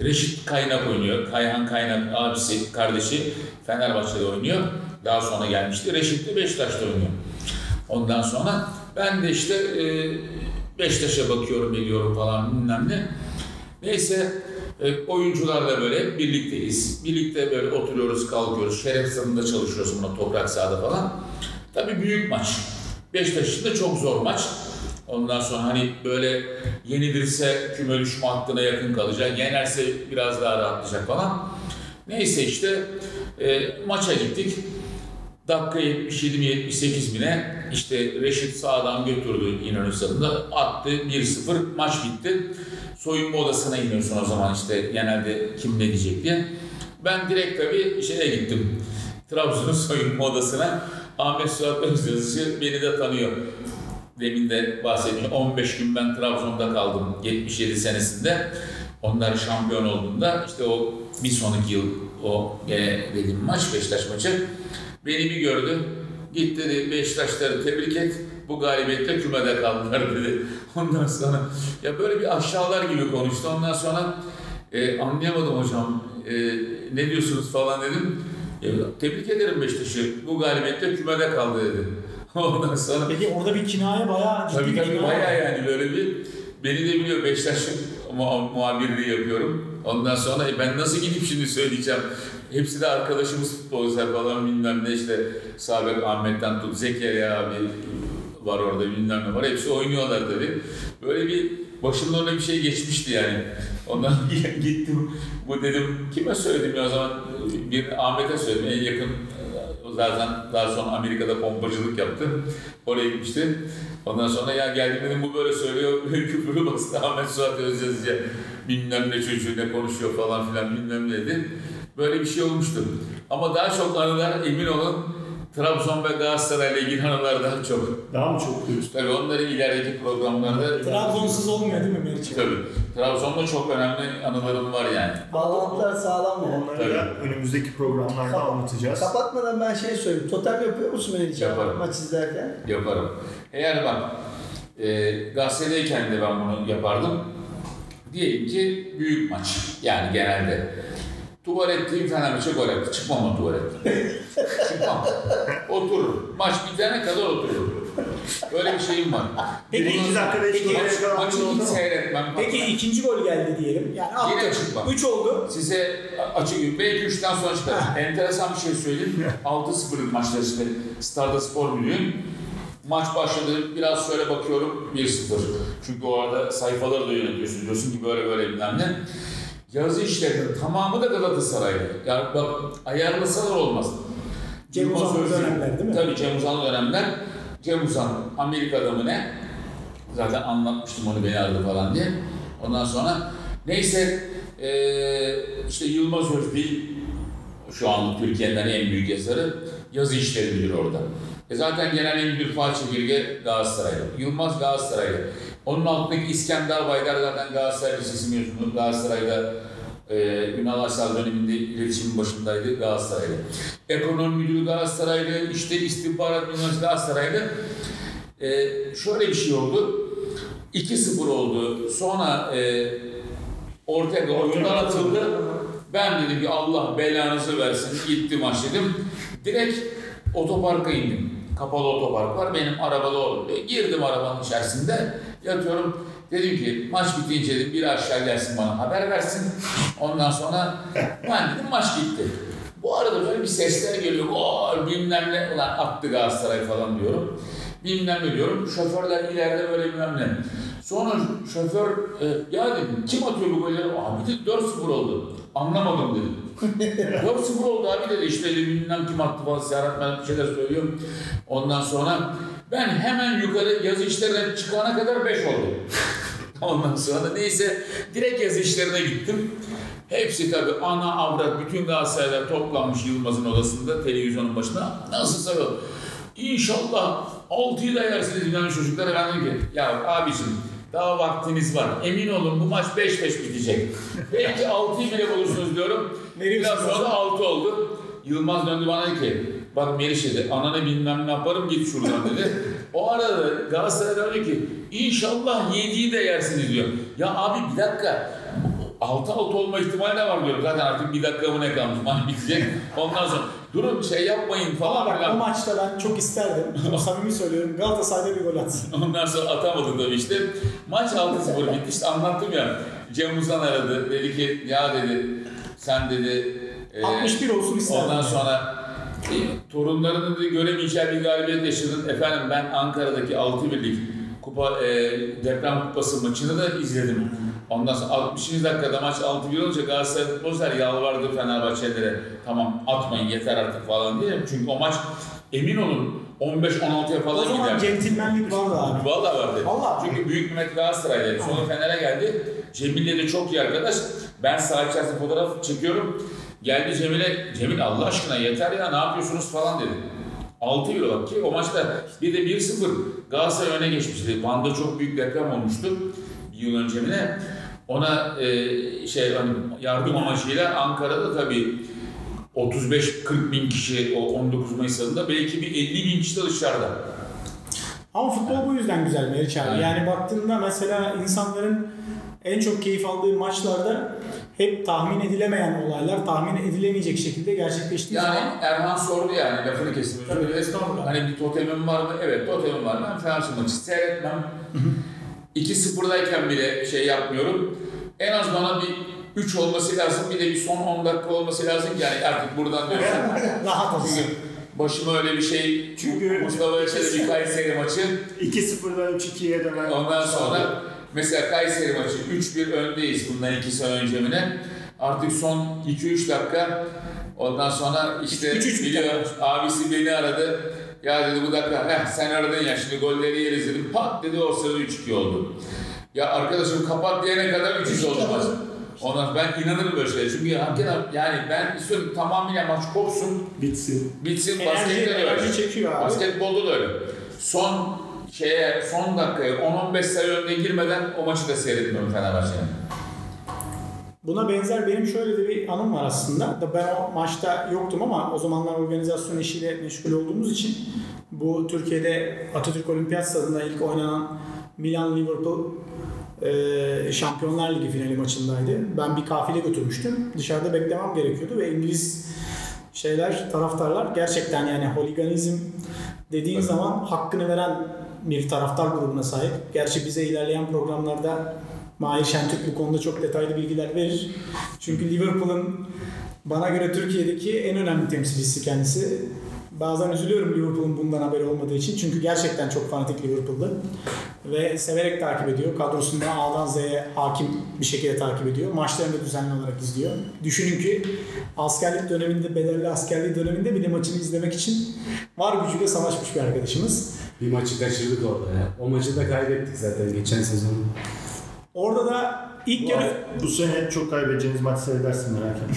Reşit Kaynak oynuyor. Kayhan Kaynak abisi, kardeşi Fenerbahçe'de oynuyor. Daha sonra gelmişti. Reşit de Beşiktaş'ta oynuyor. Ondan sonra ben de işte e, Beşiktaş'a bakıyorum ediyorum falan bilmem ne. Neyse e, oyuncularla böyle birlikteyiz. Birlikte böyle oturuyoruz, kalkıyoruz. Şeref stadında çalışıyoruz buna toprak sahada falan. Tabii büyük maç. Beşiktaş için de çok zor maç. Ondan sonra hani böyle yenilirse küme düşme hattına yakın kalacak. Yenerse biraz daha rahatlayacak falan. Neyse işte e, maça gittik. Dakika 77 mi 78 bine işte Reşit sağdan götürdü İnönü stadında attı 1-0 maç bitti. Soyunma odasına iniyorsun o zaman işte genelde kim ne diyecek diye. Ben direkt tabii şeye gittim. Trabzon'un soyunma odasına. Ahmet Suat Özyazıcı beni de tanıyor. Demin de bahsetmiştim. 15 gün ben Trabzon'da kaldım 77 senesinde. Onlar şampiyon olduğunda işte o bir sonraki yıl o gene dediğim maç Beşiktaş maçı. Beni bir gördü. Git dedi Beşiktaşları tebrik et. Bu galibiyetle kümede kaldılar dedi. Ondan sonra ya böyle bir aşağılar gibi konuştu. Ondan sonra e, anlayamadım hocam. E, ne diyorsunuz falan dedim. E, tebrik ederim Beşiktaş'ı. Bu galibiyetle kümede kaldı dedi. Ondan sonra Peki orada bir kinaye bayağı ciddi Tabii tabii bayağı yani böyle bir beni de biliyor Beşiktaş mu- muhabirliği yapıyorum. Ondan sonra e, ben nasıl gidip şimdi söyleyeceğim. Hepsi de arkadaşımız futbolcular falan bilmem ne işte Sabek Ahmet'ten tut Zekeriya abi var orada bilmem ne var. Hepsi oynuyorlar tabii. Böyle bir başımdan öyle bir şey geçmişti yani. Ondan gittim. Bu dedim kime söyledim ya o zaman bir Ahmet'e söyledim en yakın zaten daha sonra Amerika'da pompacılık yaptı. Oraya gitmişti. Ondan sonra ya geldim dedim bu böyle söylüyor. Küfürü bastı Ahmet Suat Özyazıcı. Bilmem ne çocuğu ne konuşuyor falan filan bilmem ne dedi. Böyle bir şey olmuştu. Ama daha çok anılar emin olun Trabzon ve Galatasaray'la ilgili anılar daha çok. Daha mı çok diyorsun? Tabii onları ilerideki programlarda Trabzonsuz olmuyor değil mi Meriç? Tabii. Trabzon'da çok önemli anılarım var yani. Bağlantılar sağlam yani. Onları da önümüzdeki programlarda Kap- anlatacağız. Kapatmadan ben şey söyleyeyim. Totem yapıyor musun Can Yaparım. maç izlerken? Yaparım. Eğer bak e, gazetedeyken de ben bunu yapardım. Diyelim ki büyük maç. Yani genelde. Tuvaletliyim Fenerbahçe gol attı. Çıkmam o tuvaletten. Çıkmam. Otururum. Maç bitene kadar otururum. Böyle bir şeyim var. Peki, Bunun- dakikada hiç Peki, gol çıkaran maçı hiç mu? seyretmem. Peki ikinci gol geldi diyelim. Yani Yine attı. çıkma. 3 oldu. Size açık belki 3'ten sonra çıkar. Enteresan bir şey söyleyeyim. 6-0'lık maçlar işte. Starda Spor Müdürü'nün. Maç başladı. Biraz şöyle bakıyorum 1-0. Çünkü o arada sayfaları da yönetiyorsun. Diyorsun ki böyle böyle bilmem ne. Yazı işlerinin tamamı da Galatasaraylı. Yani bak ayarlasalar olmaz. Cem Uzan'lı dönemler değil mi? Tabii Cem Uzan'lı dönemler. Cem Uzan Amerika'da mı ne? Zaten anlatmıştım onu beni aradı falan diye. Ondan sonra neyse eee işte Yılmaz Özbil şu an Türkiye'nin en büyük yazarı yazı işleri müdürü orada. E zaten genel en müdür Fuat Çekirge Galatasaraylı. Yılmaz Galatasaraylı. Onun altındaki İskender Baydar zaten Galatasaray Lisesi mezunu. Galatasaray'da e, Ünal Aysal döneminde iletişimin başındaydı Galatasaraylı. Ekonomi müdürü Galatasaraylı, işte istihbarat müdürü Galatasaraylı. E, şöyle bir şey oldu. 2-0 oldu. Sonra e, Ortega oyundan atıldı. Ben dedim ki Allah belanızı versin. Gittim maç dedim. Direkt otoparka indim. Kapalı otopark var. Benim arabada oldu. Girdim arabanın içerisinde. Yatıyorum. Dedim ki maç bitince dedim biri aşağı gelsin bana haber versin. Ondan sonra ben dedim maç gitti. Bu arada böyle bir sesler geliyor. Gol bilmem ne. Ulan attı Galatasaray falan diyorum. Bilmem ne diyorum. Şoförler ileride böyle bilmem ne. Sonra şoför e, ya dedim kim atıyor bu golleri? Abi dedi 4-0 oldu. Anlamadım dedim. 4-0 oldu abi dedi işte bilmem kim attı falan Serhat ben bir şeyler söylüyorum. Ondan sonra ben hemen yukarı yazı işlerine çıkana kadar 5 oldu. Ondan sonra neyse direkt yazı işlerine gittim. Hepsi tabii ana avrat bütün Galatasaraylar toplanmış Yılmaz'ın odasında televizyonun başına. Nasıl sayıyor? İnşallah 6'yı da yersiniz yani çocuklara ben dedim ki ya abicim Daha vaktiniz var. Emin olun bu maç 5-5 bitecek. Belki 6'yı bile bulursunuz diyorum. Biraz sonra da 6 oldu. Yılmaz döndü bana dedi ki bak Meriç dedi ananı bilmem ne yaparım git şuradan dedi. O arada Galatasaray diyor ki inşallah 7'yi de yersiniz diyor. Ya abi bir dakika 6-6 olma ihtimali de var diyorum. Zaten artık bir dakika mı ne kalmış maç bitecek. Ondan sonra durun şey yapmayın Ama falan bak o filan. maçta ben çok isterdim. Çok samimi söylüyorum. Galatasaray'da bir gol atsın. Ondan sonra atamadı tabii işte. Maç 6-0 bitti. İşte anlattım ya. Cem Uzan aradı. Dedi ki ya dedi sen dedi e, 61 olsun isterdim. Ondan yani. sonra torunlarını göremeyeceği bir galibiyet yaşadın. Efendim ben Ankara'daki 6 birlik kupa e, deprem kupası maçını da izledim. Ondan sonra 60. dakikada maç 6-1 olunca Galatasaray futbolcular yalvardı Fenerbahçelilere. Tamam atmayın yeter artık falan diye. Çünkü o maç emin olun 15-16'ya O falan zaman gider. centilmenlik vardı abi. Valla vardı. Vallahi. Çünkü Büyük Mehmet Galatasaray'da. Sonra Fener'e geldi. Cemil'le de çok iyi arkadaş. Ben saha içerisinde fotoğraf çekiyorum. Geldi Cemil'e, Cemil Allah aşkına yeter ya ne yapıyorsunuz falan dedi. 6 euro bak ki o maçta bir de 1-0 Galatasaray öne geçmişti. Van'da çok büyük deprem olmuştu bir yıl önce mi ne? Ona e, şey hani yardım amacıyla Ankara'da tabii 35-40 bin kişi o 19 Mayıs ayında belki bir 50 bin kişi de dışarıda. Ama futbol bu yüzden güzel Meriç abi. Yani baktığında mesela insanların en çok keyif aldığı maçlarda hep tahmin edilemeyen olaylar tahmin edilemeyecek şekilde gerçekleştiği Yani zaman Erman sordu yani lafını kesin. Tabii, estağfurullah. Hani bir totemim var mı? Evet totemim var. Ben Fenerbahçe maçı seyretmem. 2-0'dayken bile şey yapmıyorum. En az bana bir 3 olması lazım. Bir de bir son 10 dakika olması lazım. ki Yani artık buradan diyorsun. rahat olsun. Başıma öyle bir şey. Çünkü- Mustafa bir Kayseri maçı. 2-0'dan 3-2'ye dönen. Ondan sonra mesela Kayseri maçı 3-1 öndeyiz bundan 2 sene önce mi ne? Artık son 2-3 dakika ondan sonra işte 3-3 biliyor abisi beni aradı. Ya dedi bu dakika heh, sen aradın ya şimdi golleri yeriz dedim. Pat dedi o sırada 3-2 oldu. Ya arkadaşım kapat diyene kadar 3-3 oldu maç. Ondan ben inanırım böyle şeylere. Çünkü hakikaten yani ben istiyorum tamamıyla maç kopsun, Bitsin. bitsin. Baskette de öyle. çekiyor abi. Basketbolda da öyle. Son şeye son dakikaya 10-15 sayı önüne girmeden o maçı da seyretmiyorum Fenerbahçe'nin. Buna benzer benim şöyle de bir anım var aslında. Da ben o maçta yoktum ama o zamanlar organizasyon işiyle meşgul olduğumuz için bu Türkiye'de Atatürk Olimpiyat Stadı'nda ilk oynanan Milan Liverpool e, Şampiyonlar Ligi finali maçındaydı. Ben bir kafile götürmüştüm. Dışarıda beklemem gerekiyordu ve İngiliz şeyler, taraftarlar gerçekten yani holiganizm dediğin Tabii. zaman hakkını veren bir taraftar grubuna sahip. Gerçi bize ilerleyen programlarda Mahir Şentürk bu konuda çok detaylı bilgiler verir. Çünkü Liverpool'un bana göre Türkiye'deki en önemli temsilcisi kendisi. Bazen üzülüyorum Liverpool'un bundan haberi olmadığı için. Çünkü gerçekten çok fanatik Liverpool'da. Ve severek takip ediyor. Kadrosunda A'dan Z'ye hakim bir şekilde takip ediyor. Maçlarını da düzenli olarak izliyor. Düşünün ki askerlik döneminde, bedelli askerliği döneminde bile maçını izlemek için var gücüyle savaşmış bir arkadaşımız. Bir maçı kaçırdık orada ya. O maçı da kaybettik zaten geçen sezon. Orada da ilk Bu, yarı bu sene çok kaybedeceğiniz maç seyredersin merak etme.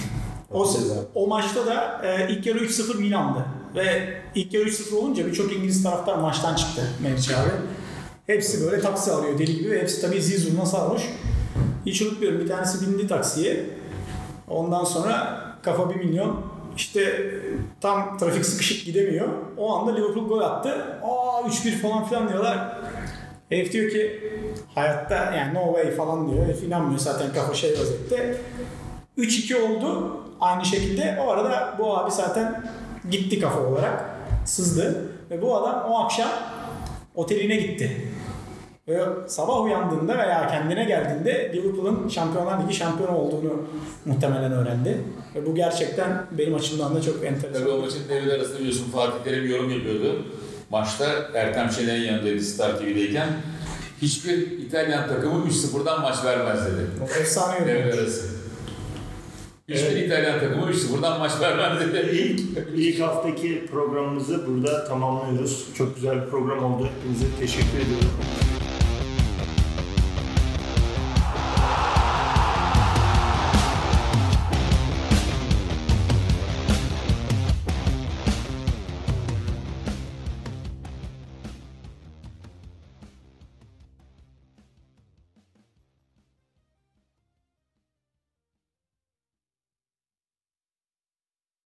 O, o maçta da e, ilk yarı 3-0 Milan'dı. Ve ilk yarı 3-0 olunca birçok İngiliz taraftar maçtan çıktı Meriç abi. Hepsi böyle taksi arıyor deli gibi ve hepsi tabii zil sarhoş. Hiç unutmuyorum bir tanesi bindi taksiye. Ondan sonra kafa 1 milyon. İşte tam trafik sıkışık gidemiyor. O anda Liverpool gol attı. Aa 3-1 falan filan diyorlar. Herif diyor ki hayatta yani no way falan diyor. Herif inanmıyor zaten kafa şey vaziyette. 3-2 oldu aynı şekilde. O arada bu abi zaten gitti kafa olarak. Sızdı. Ve bu adam o akşam oteline gitti. Ve sabah uyandığında veya kendine geldiğinde Liverpool'un Şampiyonlar Ligi şampiyonu olduğunu muhtemelen öğrendi. Ve bu gerçekten benim açımdan da çok enteresan. Tabii o maçın devre arasında biliyorsun Fatih Terim yorum yapıyordu. Maçta Ertem Şener'in yanındaydı Star TV'deyken. Hiçbir İtalyan takımı 3-0'dan maç vermez dedi. O efsane Devre yönetmiş. arası. Hiçbir İtalyan takımı 3-0'dan maç vermez dedi. İlk, ilk haftaki programımızı burada tamamlıyoruz. Çok güzel bir program oldu. Hepinize teşekkür ediyorum.